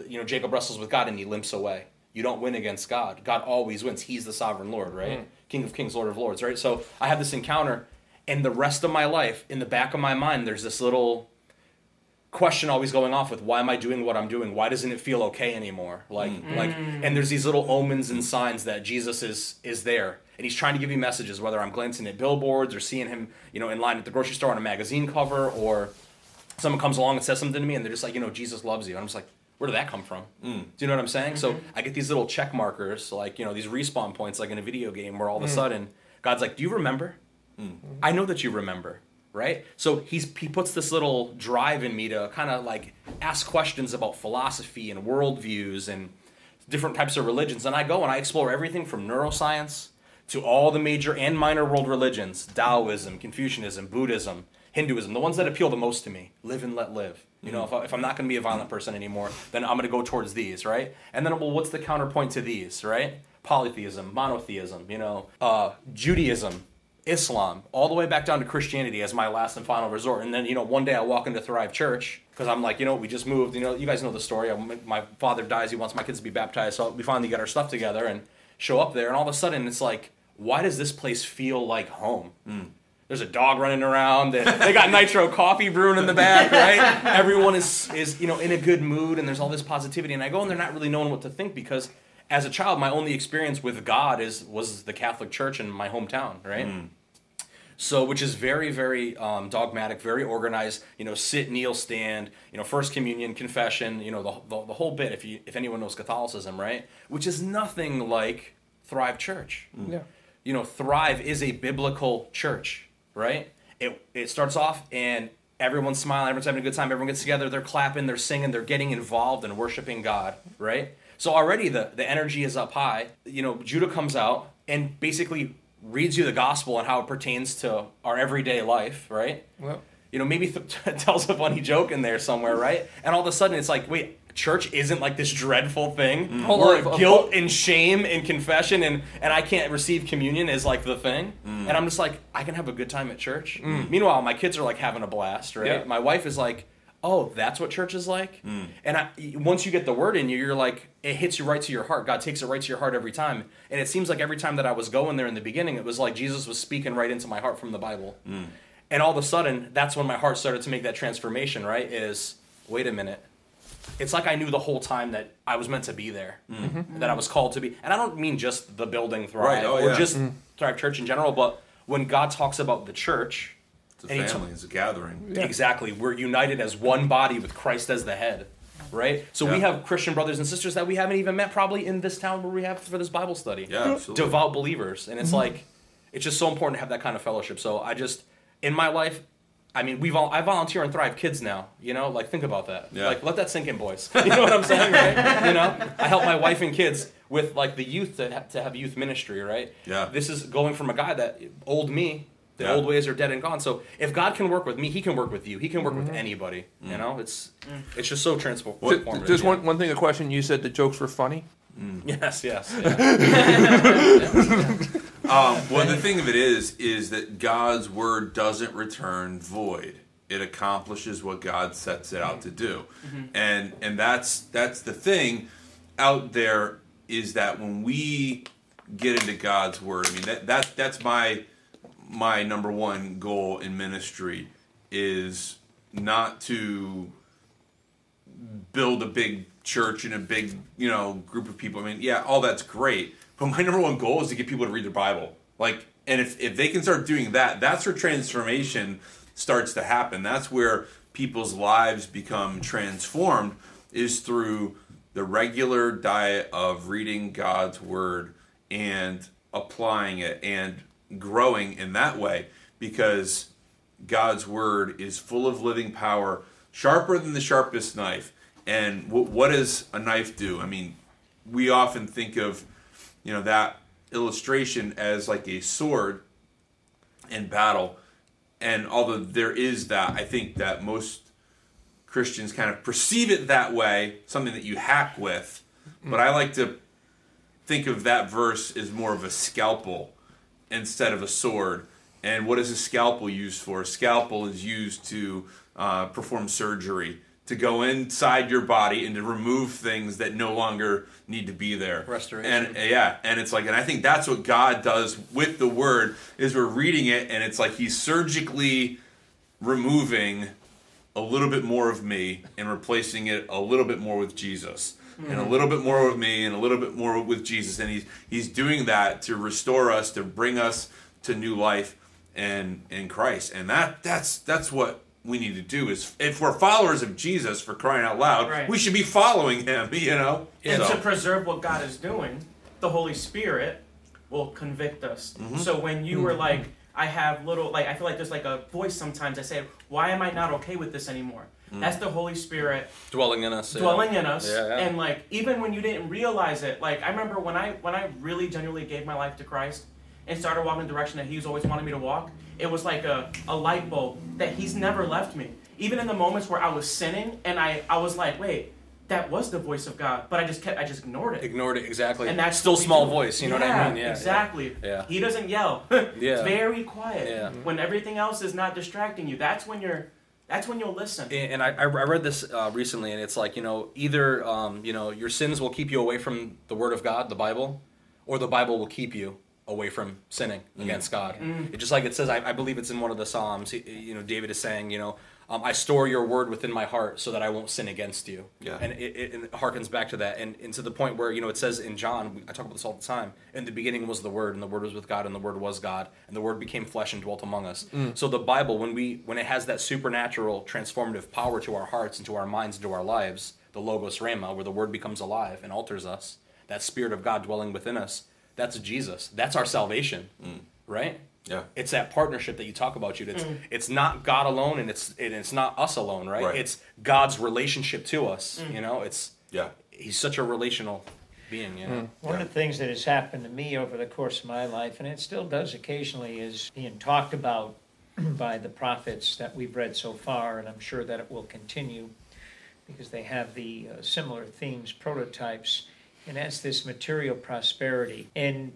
you know, Jacob wrestles with God and he limps away. You don't win against God. God always wins. He's the sovereign Lord, right? Mm. King of Kings, Lord of Lords, right? So I had this encounter, and the rest of my life, in the back of my mind, there's this little question always going off with why am I doing what I'm doing? Why doesn't it feel okay anymore? Like mm. like and there's these little omens and signs that Jesus is is there. And he's trying to give me messages, whether I'm glancing at billboards or seeing him, you know, in line at the grocery store on a magazine cover, or someone comes along and says something to me and they're just like, you know, Jesus loves you. And I'm just like, where did that come from? Mm. Do you know what I'm saying? So mm-hmm. I get these little check markers, like, you know, these respawn points, like in a video game, where all of a mm. sudden God's like, do you remember? Mm. I know that you remember, right? So he's he puts this little drive in me to kind of like ask questions about philosophy and worldviews and different types of religions, and I go and I explore everything from neuroscience to all the major and minor world religions: Taoism, Confucianism, Buddhism, Hinduism, the ones that appeal the most to me. Live and let live. You know, if, I, I'm not going to be a violent person anymore, then I'm going to go towards these, right? And then, well, what's the counterpoint to these, right? Polytheism, monotheism, you know, uh, Judaism, Islam, all the way back down to Christianity as my last and final resort. And then, you know, one day I walk into Thrive Church because I'm like, you know, we just moved. You know, you guys know the story. I- My father dies. He wants my kids to be baptized. So we finally get our stuff together and show up there. And all of a sudden, it's like, why does this place feel like home? There's a dog running around. They, they got nitro coffee brewing in the back, right? Everyone is is you know in a good mood, and there's all this positivity. And I go, and they're not really knowing what to think because as a child, my only experience with God is was the Catholic Church in my hometown, right? So, which is very, very um, dogmatic, very organized. You know, sit, kneel, stand. You know, First Communion, confession. You know, the, the, the whole bit. If you if anyone knows Catholicism, right? Which is nothing like Thrive Church. Yeah. You know, Thrive is a biblical church, right? It it starts off and everyone's smiling, everyone's having a good time, everyone gets together, they're clapping, they're singing, they're getting involved and worshiping God, right? So already the the energy is up high. You know, Judah comes out and basically reads you the gospel and how it pertains to our everyday life, right? Well, you know, maybe th- tells a funny joke in there somewhere, right? And all of a sudden, it's like, wait, church isn't like this dreadful thing mm. Hold where of- guilt and shame and confession and and I can't receive communion is like the thing. Mm. And I'm just like, I can have a good time at church. Mm. Meanwhile, my kids are like having a blast, right? Yeah. My wife is like. Oh, that's what church is like. And I, once you get the word in you, you're like, it hits you right to your heart. God takes it right to your heart every time. And it seems like every time that I was going there in the beginning, it was like Jesus was speaking right into my heart from the Bible. And all of a sudden, that's when my heart started to make that transformation, right? Is wait a minute. It's like I knew the whole time that I was meant to be there, mm-hmm. that I was called to be. And I don't mean just the building Thrive Right, oh, or yeah. just mm-hmm. Thrive Church in general, but when God talks about the church, It's a And he family, it's a gathering. exactly, we're united as one body with Christ as the head, right? So we have Christian brothers and sisters that we haven't even met probably in this town where we have for this Bible study Yeah, absolutely. devout believers and it's mm-hmm. like it's just so important to have that kind of fellowship so i just in my life i mean we vol- i volunteer on thrive kids now you know like think about that Yeah. like let that sink in boys you know what i'm saying right you know i help my wife and kids with like the youth to have, to have youth ministry right Yeah. this is going from a guy that old me the Yeah. old ways are dead and gone so if god can work with me he can work with you he can work Mm-hmm. with anybody Mm. you know it's it's just so transform- ju- transformative just yeah. one, one thing, a question. You said the jokes were funny. yes yes yeah. Um, well, the thing of it is, is that God's word doesn't return void. It accomplishes what God sets it out to do, and and that's that's the thing out there is that when we get into God's word, I mean that that that's my my number one goal in ministry is not to build a big church and a big you know group of people. I mean, yeah, all that's great, but my number one goal is to get people to read their Bible. Like, and if if they can start doing that, that's where transformation starts to happen. That's where people's lives become transformed is through the regular diet of reading God's word and applying it and growing in that way because God's word is full of living power, sharper than the sharpest knife. And w- what does a knife do? I mean, we often think of, you know, that illustration as like a sword in battle. And although there is that, I think that most Christians kind of perceive it that way, something that you hack with. But I like to think of that verse as more of a scalpel instead of a sword. And what is a scalpel used for? A scalpel is used to uh, perform surgery, to go inside your body and to remove things that no longer need to be there. Restoration. And uh, yeah, and it's like, and I think that's what God does with the word is we're reading it, and it's like He's surgically removing a little bit more of me and replacing it a little bit more with Jesus. And a little bit more of me and a little bit more with Jesus. And he's he's doing that to restore us, to bring us to new life and in Christ. And that that's that's what we need to do is if we're followers of Jesus for crying out loud, Right. we should be following him, you know? And So- to preserve what God is doing, the Holy Spirit will convict us. Mm-hmm. So when you were like, I have little, like, I feel like there's like a voice sometimes I say, why am I not okay with this anymore? Mm. That's the Holy Spirit dwelling in us yeah. dwelling in us Yeah, yeah. and like even when you didn't realize it like i remember when i when i really genuinely gave my life to christ and started walking the direction that he's always wanted me to walk it was like a, a light bulb that he's never left me. Even in the moments where i was sinning and i i was like wait that was the voice of god but i just kept i just ignored it. Ignored it exactly. And that's still small do. voice you know Yeah, what i mean? Yeah exactly. Yeah. he doesn't yell. Yeah. it's very quiet. Yeah. when everything else is not distracting you that's when you're that's when you'll listen. And and I, I read this uh, recently, and it's like you know either um, you know your sins will keep you away from the Word of God, the Bible, or the Bible will keep you away from sinning against God. It just like it says, I, I believe it's in one of the Psalms. he- You know, David is saying, you know, um, I store your word within my heart so that I won't sin against you. Yeah. And it, it, it harkens back to that, and, and to the point where you know it says in John, I talk about this all the time. In the beginning was the Word, and the Word was with God, and the Word was God, and the Word became flesh and dwelt among us. So the Bible, when we when it has that supernatural transformative power to our hearts and to our minds and to our lives, the Logos Rhema, where the Word becomes alive and alters us, that Spirit of God dwelling within us, that's Jesus. That's our salvation, mm. right? Yeah. It's that partnership that you talk about, Jude. It's mm. it's not God alone, and it's and it's not us alone, right? Right. It's God's relationship to us. Mm. You know, it's Yeah. he's such a relational being. You know, One of the things that has happened to me over the course of my life, and it still does occasionally, is being talked about by the prophets that we've read so far, and I'm sure that it will continue because they have the uh, similar themes, prototypes, and that's this material prosperity. And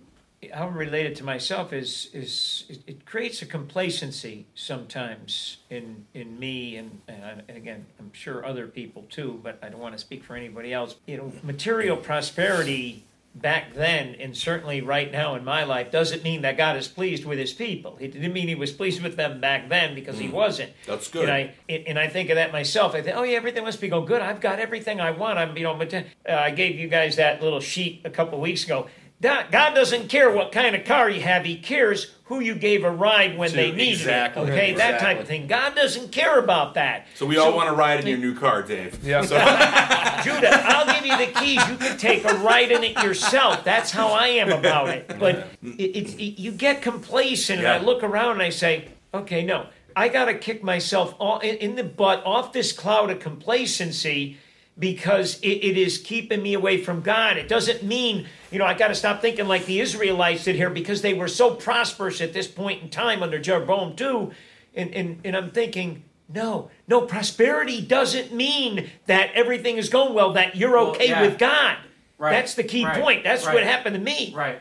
how I'm related to myself is is it, it creates a complacency sometimes in in me and, and again I'm sure other people too, but I don't want to speak for anybody else. You know, material prosperity back then and certainly right now in my life doesn't mean that God is pleased with his people. He didn't mean he was pleased with them back then because he wasn't. That's good. And I and I think of that myself. I think, oh yeah, everything must be going good. I've got everything I want. I'm you know, but uh, I gave you guys that little sheet a couple of weeks ago. God God doesn't care what kind of car you have. He cares who you gave a ride when To- they needed exactly. it. Okay, that type of thing. God doesn't care about that. So we all want to ride in your new car, Dave. Yeah. Judah, I'll give you the keys. You can take a ride in it yourself. That's how I am about it. But it, it's it, you get complacent, and I look around and I say, okay, no, I got to kick myself all, in, in the butt off this cloud of complacency because it, it is keeping me away from God. It doesn't mean, you know, I got to stop thinking like the Israelites did here because they were so prosperous at this point in time under Jeroboam too. And, and, and I'm thinking, no, no, prosperity doesn't mean that everything is going well, that you're Well, okay yeah. with God. Right, That's the key right, point. That's right. what happened to me. Right,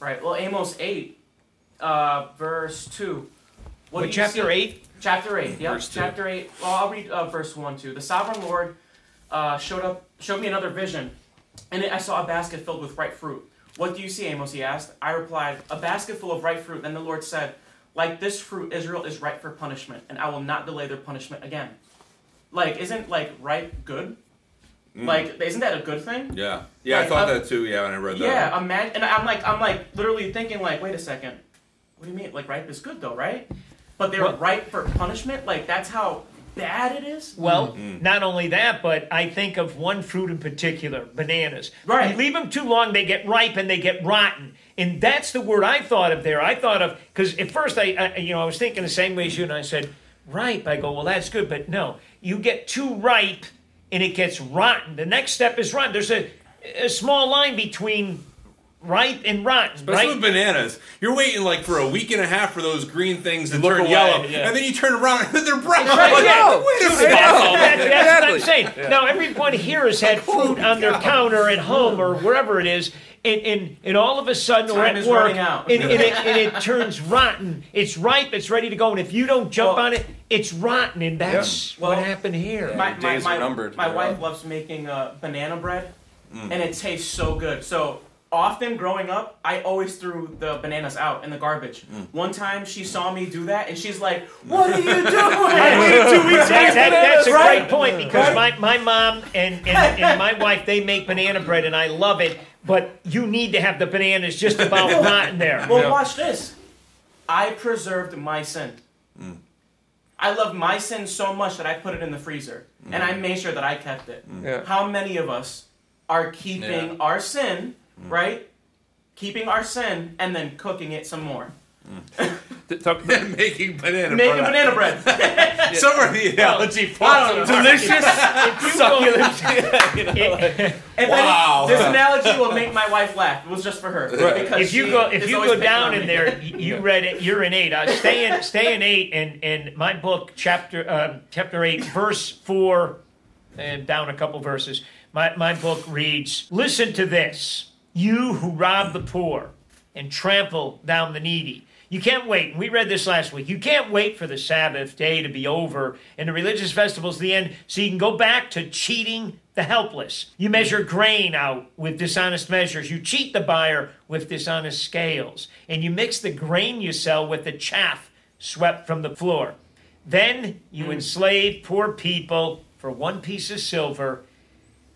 right. Well, Amos eight, uh, verse two. What, What, chapter see- 8? Chapter eight. Yep. Verse chapter eight. Well, I'll read uh, verse one too. The sovereign Lord uh, showed up, showed me another vision, and I saw a basket filled with ripe fruit. What do you see, Amos? He asked. I replied, A basket full of ripe fruit. Then the Lord said, Like this fruit, Israel is ripe for punishment, and I will not delay their punishment again. Like, isn't like ripe good? Like, isn't that a good thing? Yeah. Yeah, I thought uh, that too. Yeah, when I read that. Yeah, imagine, and I'm like, I'm like, literally thinking, like, wait a second, what do you mean? Like, ripe is good though, right? But they're Well- ripe for punishment. Like, that's how bad it is. Well, Mm-hmm. not only that, but I think of one fruit in particular, bananas. Right. You leave them too long, they get ripe and they get rotten. And that's the word I thought of there. I thought of because at first I, I, you know, I was thinking the same way as you, and I said ripe. I go, well, that's good, but no, you get too ripe and it gets rotten. The next step is rotten. There's a, a small line between ripe and rotten, Especially right? with bananas, you're waiting like for a week and a half for those green things to look turn away, yellow, yeah. and then you turn around and they're brown. Right, Like, yeah. Wait a That's, minute. that- that's what I'm Exactly. saying. Now, everyone here has had fruit on their counter at home or wherever it is, and, and, and all of a sudden we're at is work, out. And, and, it, and it turns rotten. It's ripe, it's ready to go, and if you don't jump Well- on it, it's rotten, and that's Well, what happened here. My, my, days my, are numbered. my wife loves making uh, banana bread, and it tastes so good. So often growing up, I always threw the bananas out in the garbage. Mm. One time she saw me do that, and she's like, "What are you doing?" That- that- that's a Right? great point because my, my mom and, and, and my wife they make banana bread and I love it, but you need to have the bananas just about rotten there. Well, Yeah. watch this. I preserved my sin. Mm. I love my sin so much that I put it in the freezer, and I mm. made sure that I kept it. Yeah. How many of us are keeping Yeah. our sin, right? Keeping our sin and then cooking it some more. Th- talk- making banana Making bread. banana bread. Somewhere the analogy I falls don't know. apart. Delicious, If Wow. any, this analogy will make my wife laugh. It was just for her. Because if you go if you go down in there, y- you read it. You're in eight. Uh, stay in stay in eight, and and my book chapter uh, chapter eight verse four, and down a couple verses. My my book reads: Listen to this, you who rob the poor and trample down the needy. You can't wait. We read this last week. You can't wait for the Sabbath day to be over and the religious festivals the end so you can go back to cheating the helpless. You measure grain out with dishonest measures. You cheat the buyer with dishonest scales. And you mix the grain you sell with the chaff swept from the floor. Then you enslave poor people for one piece of silver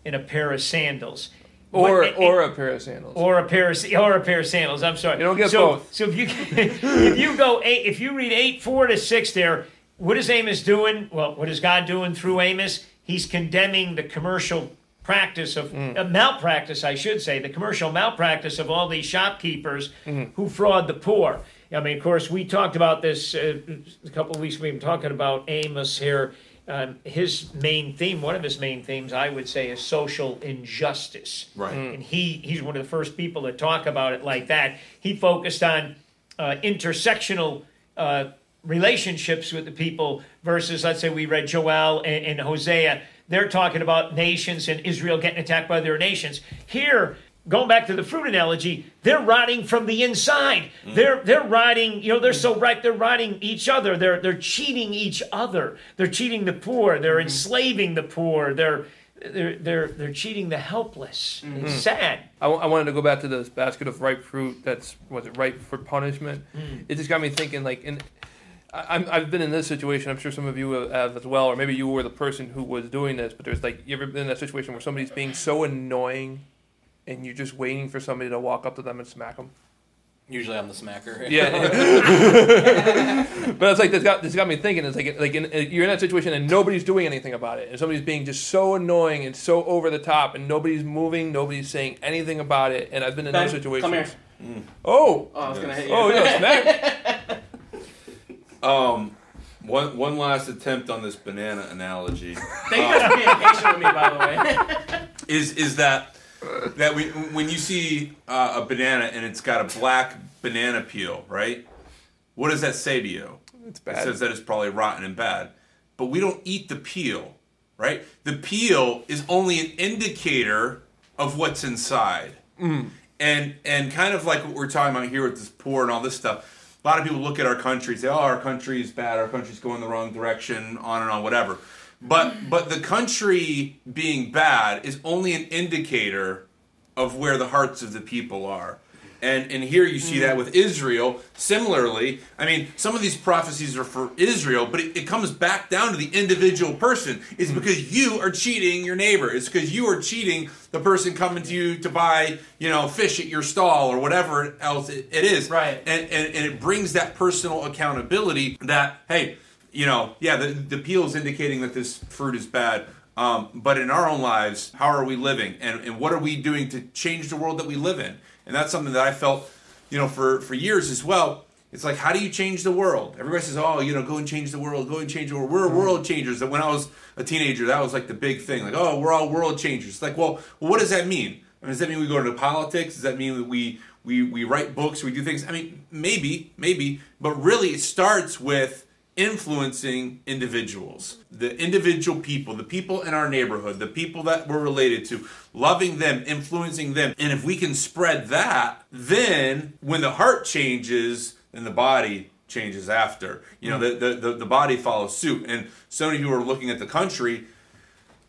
and a pair of sandals. Or What- or a pair of sandals. or a pair of or a pair of sandals. I'm sorry. You don't get so, both. So if you if you go eight, if you read eight four to six there, what is Amos doing? Well, what is God doing through Amos? He's condemning the commercial practice of Mm. uh, malpractice, I should say, the commercial malpractice of all these shopkeepers Mm-hmm. who fraud the poor. I mean, of course, we talked about this uh, a couple of weeks. We've been talking about Amos here. Um, his main theme, one of his main themes, I would say, is social injustice. Right. And he he's one of the first people to talk about it like that. He focused on uh, intersectional uh, relationships with the people versus, let's say, we read Joel and, and Hosea. They're talking about nations and Israel getting attacked by their nations. Here, going back to the fruit analogy, they're rotting from the inside. Mm. They're they're rotting. You know, they're so right. They're rotting each other. They're they're cheating each other. They're cheating the poor. They're mm-hmm. enslaving the poor. They're they're they're they're cheating the helpless. It's mm-hmm. sad. I, I wanted to go back to this basket of ripe fruit. That's was it ripe for punishment? Mm. It just got me thinking. Like, in I, I'm, I've been in this situation. I'm sure some of you have as well, or maybe you were the person who was doing this. But there's like, you ever been in that situation where somebody's being so annoying, and you're just waiting for somebody to walk up to them and smack them? Usually I'm the smacker. Yeah. but it's like this got this got me thinking. It's like like in, you're in that situation and nobody's doing anything about it, and somebody's being just so annoying and so over the top, and nobody's moving, nobody's saying anything about it. And I've been in Ben, those situations. come here. Oh, Oh, I was gonna hit you. oh, yeah, smack. Um, one one last attempt on this banana analogy Thank you guys for being patient with me, by the way. is is that that we, when you see uh, a banana and it's got a black banana peel, right? What does that say to you? It's It says that it's probably rotten and bad. But we don't eat the peel, right? The peel is only an indicator of what's inside. And and kind of like what we're talking about here with this poor and all this stuff. A lot of people look at our country and say, "Oh, our country is bad. Our country's going the wrong direction." On and on, whatever. But but the country being bad is only an indicator of where the hearts of the people are. And and here you see that with hmm. Israel. Similarly, I mean, some of these prophecies are for Israel, but it, it comes back down to the individual person. It's hmm. because you are cheating your neighbor. It's because you are cheating the person coming to you to buy, you know, fish at your stall or whatever else it, it is. Right. And, and and it brings that personal accountability that hey, you know, yeah, the the peel is indicating that this fruit is bad. Um, but in our own lives, how are we living, and and what are we doing to change the world that we live in? And that's something that I felt, you know, for for years as well. It's like, how do you change the world? Everybody says, oh, you know, go and change the world, go and change the world. We're world changers. That when I was a teenager, that was like the big thing. Like, oh, we're all world changers. It's like, well, well what does that mean? I mean, does that mean we go into politics? Does that mean that we we we write books? We do things? I mean, maybe, maybe, but really, it starts with influencing individuals, the individual people, the people in our neighborhood, the people that we're related to, loving them, influencing them. And if we can spread that, then when the heart changes, then the body changes after. You know, mm. the, the, the, the body follows suit. And so many people are looking at the country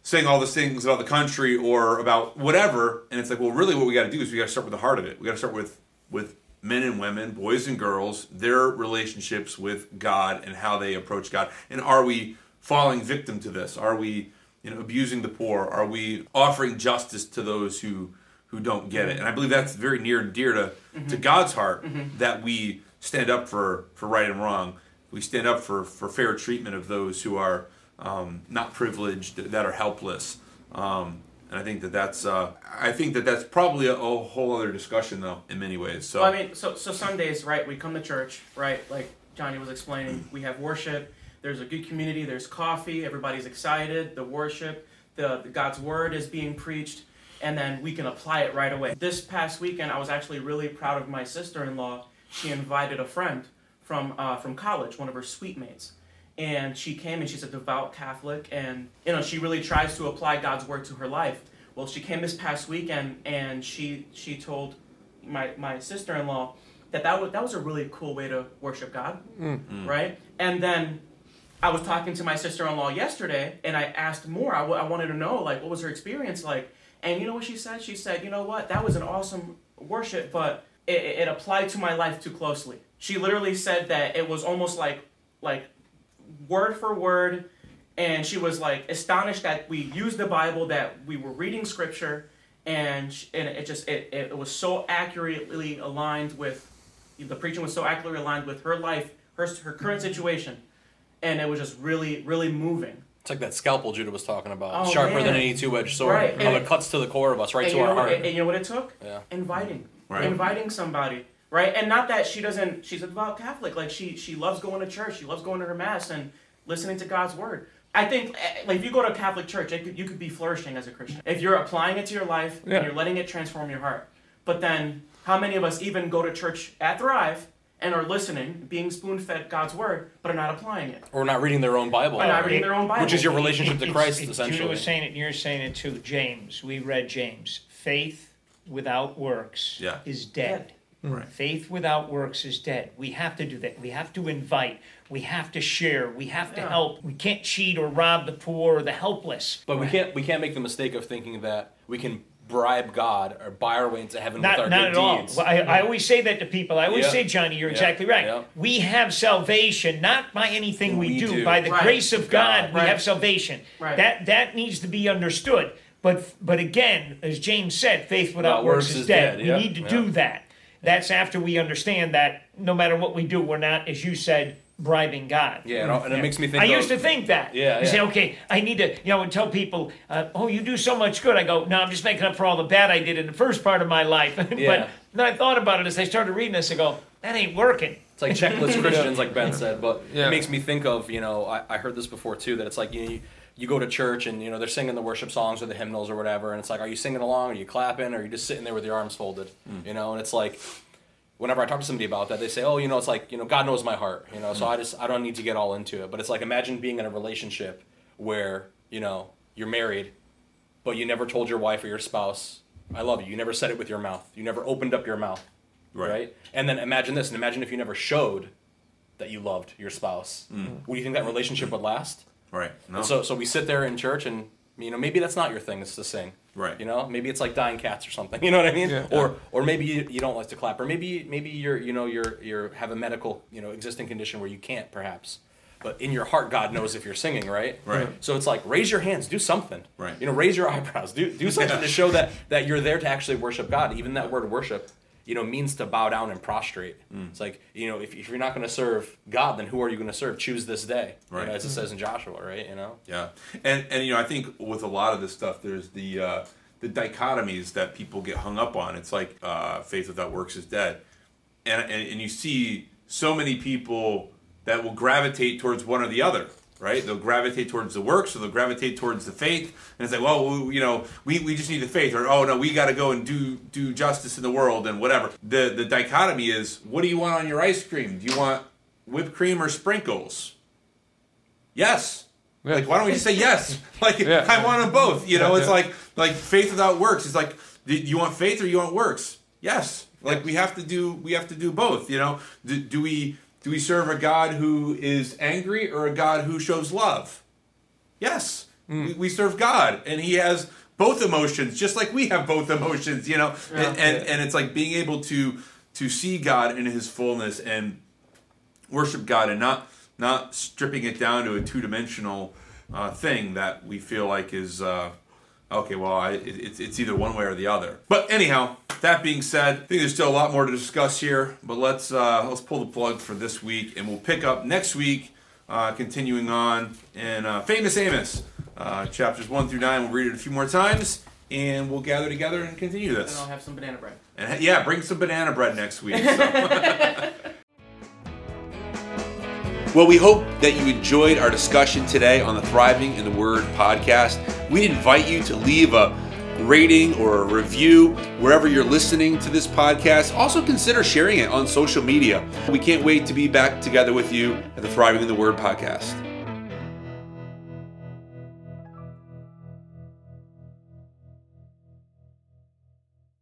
saying all these things about the country or about whatever, and it's like, well, really, what we got to do is we got to start with the heart of it. We got to start with with men and women, boys and girls, their relationships with God and how they approach God, and are we falling victim to this? Are we, you know, abusing the poor? Are we offering justice to those who who don't get it? And I believe that's very near and dear to to God's heart that we stand up for for right and wrong. We stand up for for fair treatment of those who are um, not privileged, that are helpless. Um, and I think that that's uh, I think that that's probably a, a whole other discussion though in many ways. So Well, I mean, so so Sundays, right? We come to church, right? Like Johnny was explaining, we have worship. There's a good community. There's coffee. Everybody's excited. The worship, the, the God's word is being preached, and then we can apply it right away. This past weekend, I was actually really proud of my sister-in-law. She invited a friend from uh, from college, one of her suite mates, and she came and she's a devout Catholic, and you know she really tries to apply God's word to her life. Well, she came this past weekend, and she she told my my sister in law that that was that was a really cool way to worship God, mm. right? And then I was talking to my sister-in-law yesterday, and I asked more. I, w- I wanted to know like what was her experience like, and you know what she said? She said, you know what, that was an awesome worship, but it it applied to my life too closely. She literally said that it was almost like like word for word, and she was like astonished that we used the Bible, that we were reading scripture, and sh- and it just it, it was so accurately aligned with the preaching was so accurately aligned with her life, her her current mm-hmm. situation, and it was just really really moving. It's like that scalpel Judah was talking about, Oh, sharper man. than any two-edged sword. Right, How and it it- cuts to the core of us, right to our know, heart. And, and you know what it took? Yeah. Inviting, Right. inviting somebody, right? And not that she doesn't. She's a devout Catholic. Like she she loves going to church. She loves going to her mass and listening to God's word. I think eh, like if you go to a Catholic church, it could, you could be flourishing as a Christian if you're applying it to your life Yeah. and you're letting it transform your heart. But then, how many of us even go to church at Thrive and are listening, being spoon-fed God's word, but are not applying it? Or not reading their own Bible. Or not reading their own Bible. Which is your relationship to It's- Christ, essentially. Judah was saying it, and you're saying it too. James, we read James. Faith without works Yeah. is dead. Mm. Right. Faith without works is dead. We have to do that. We have to invite. We have to share. We have to Yeah. help. We can't cheat or rob the poor or the helpless. But we can't we can't make the mistake of thinking that we can bribe God or buy our way into heaven Not, with our not good at all. deeds. Well, I, I always say that to people. I always Yeah. say, Johnny, you're Yeah. exactly right. Yeah. We have salvation not by anything we, We do, do. by the Right. grace of God. God. We have salvation. Right. That that needs to be understood. But but again, as James said, faith without works, is, dead. We yeah. need to Yeah. do that. That's after we understand that no matter what we do, we're not, as you said, bribing God. Yeah, and, it- and it makes me think I of, used to think that. Yeah, I say, okay, I need to, you know, and tell people, uh, oh, you do so much good. I go, no, I'm just making up for all the bad I did in the first part of my life. Yeah. but then I thought about it as I started reading this. I go, that ain't working. It's like checklist Christians, like Ben said, but Yeah. it makes me think of, you know, I, I heard this before too, that it's like, you know, you, you go to church and, you know, they're singing the worship songs or the hymnals or whatever, and it's like, are you singing along? Are you clapping? Or are you just sitting there with your arms folded? Mm. You know, and it's like, whenever I talk to somebody about that, they say, oh, you know, it's like, you know, God knows my heart, you know, so mm. I just, I don't need to get all into it. But it's like, imagine being in a relationship where, you know, you're married, but you never told your wife or your spouse, I love you. You never said it with your mouth. You never opened up your mouth Right. right. And then imagine this, and imagine if you never showed that you loved your spouse. Mm. Would you think that relationship would last? Right. No. So, so we sit there in church, and you know maybe that's not your thing. It's to sing. Right. You know, maybe it's like dying cats or something. You know what I mean? Yeah. Or or maybe you, you don't like to clap, or maybe maybe you're you know you're you're have a medical you know existing condition where you can't perhaps. But in your heart, God knows if you're singing, right? Right. So it's like raise your hands, do something. Right. You know, raise your eyebrows, do do something to show that that you're there to actually worship God. Even that word worship, you know, means to bow down and prostrate. Mm. It's like you know, if, if you're not going to serve God, then who are you going to serve? Choose this day, you Right. know, as it says in Joshua, right? You know. Yeah, and and you know I think with a lot of this stuff, there's the uh, the dichotomies that people get hung up on. It's like uh, faith without works is dead, and, and and you see so many people that will gravitate towards one or the other. Right? They'll gravitate towards the works, or they'll gravitate towards the faith, and it's like, well, we- you know, we, we just need the faith, or oh no, we got to go and do do justice in the world and whatever. The the dichotomy is, what do you want on your ice cream? Do you want whipped cream or sprinkles? Yes. Yeah. Like, why don't we just say yes? Like, Yeah. I want them both. You know, it's Yeah. like like faith without works. It's like, do you want faith or you want works? Yes. Like we have to do we have to do both. You know, do, do we do we serve a God who is angry or a God who shows love? Yes, we, we serve God, and He has both emotions, just like we have both emotions. You know, and, and and it's like being able to to see God in His fullness and worship God and not not stripping it down to a two dimensional uh, thing that we feel like is uh, okay. Well, I, it, it's it's either one way or the other. But anyhow, that being said, I think there's still a lot more to discuss here. But let's uh, let's pull the plug for this week, and we'll pick up next week, uh, continuing on in uh, Famous Amos, uh, chapters one through nine. We'll read it a few more times. And we'll gather together and continue this. And. I'll have some banana bread. And yeah, bring some banana bread next week. so. Well, we hope that you enjoyed our discussion today on the Thriving in the Word podcast. We invite you to leave a rating or a review wherever you're listening to this podcast. Also, consider sharing it on social media. We can't wait to be back together with you at the Thriving in the Word podcast.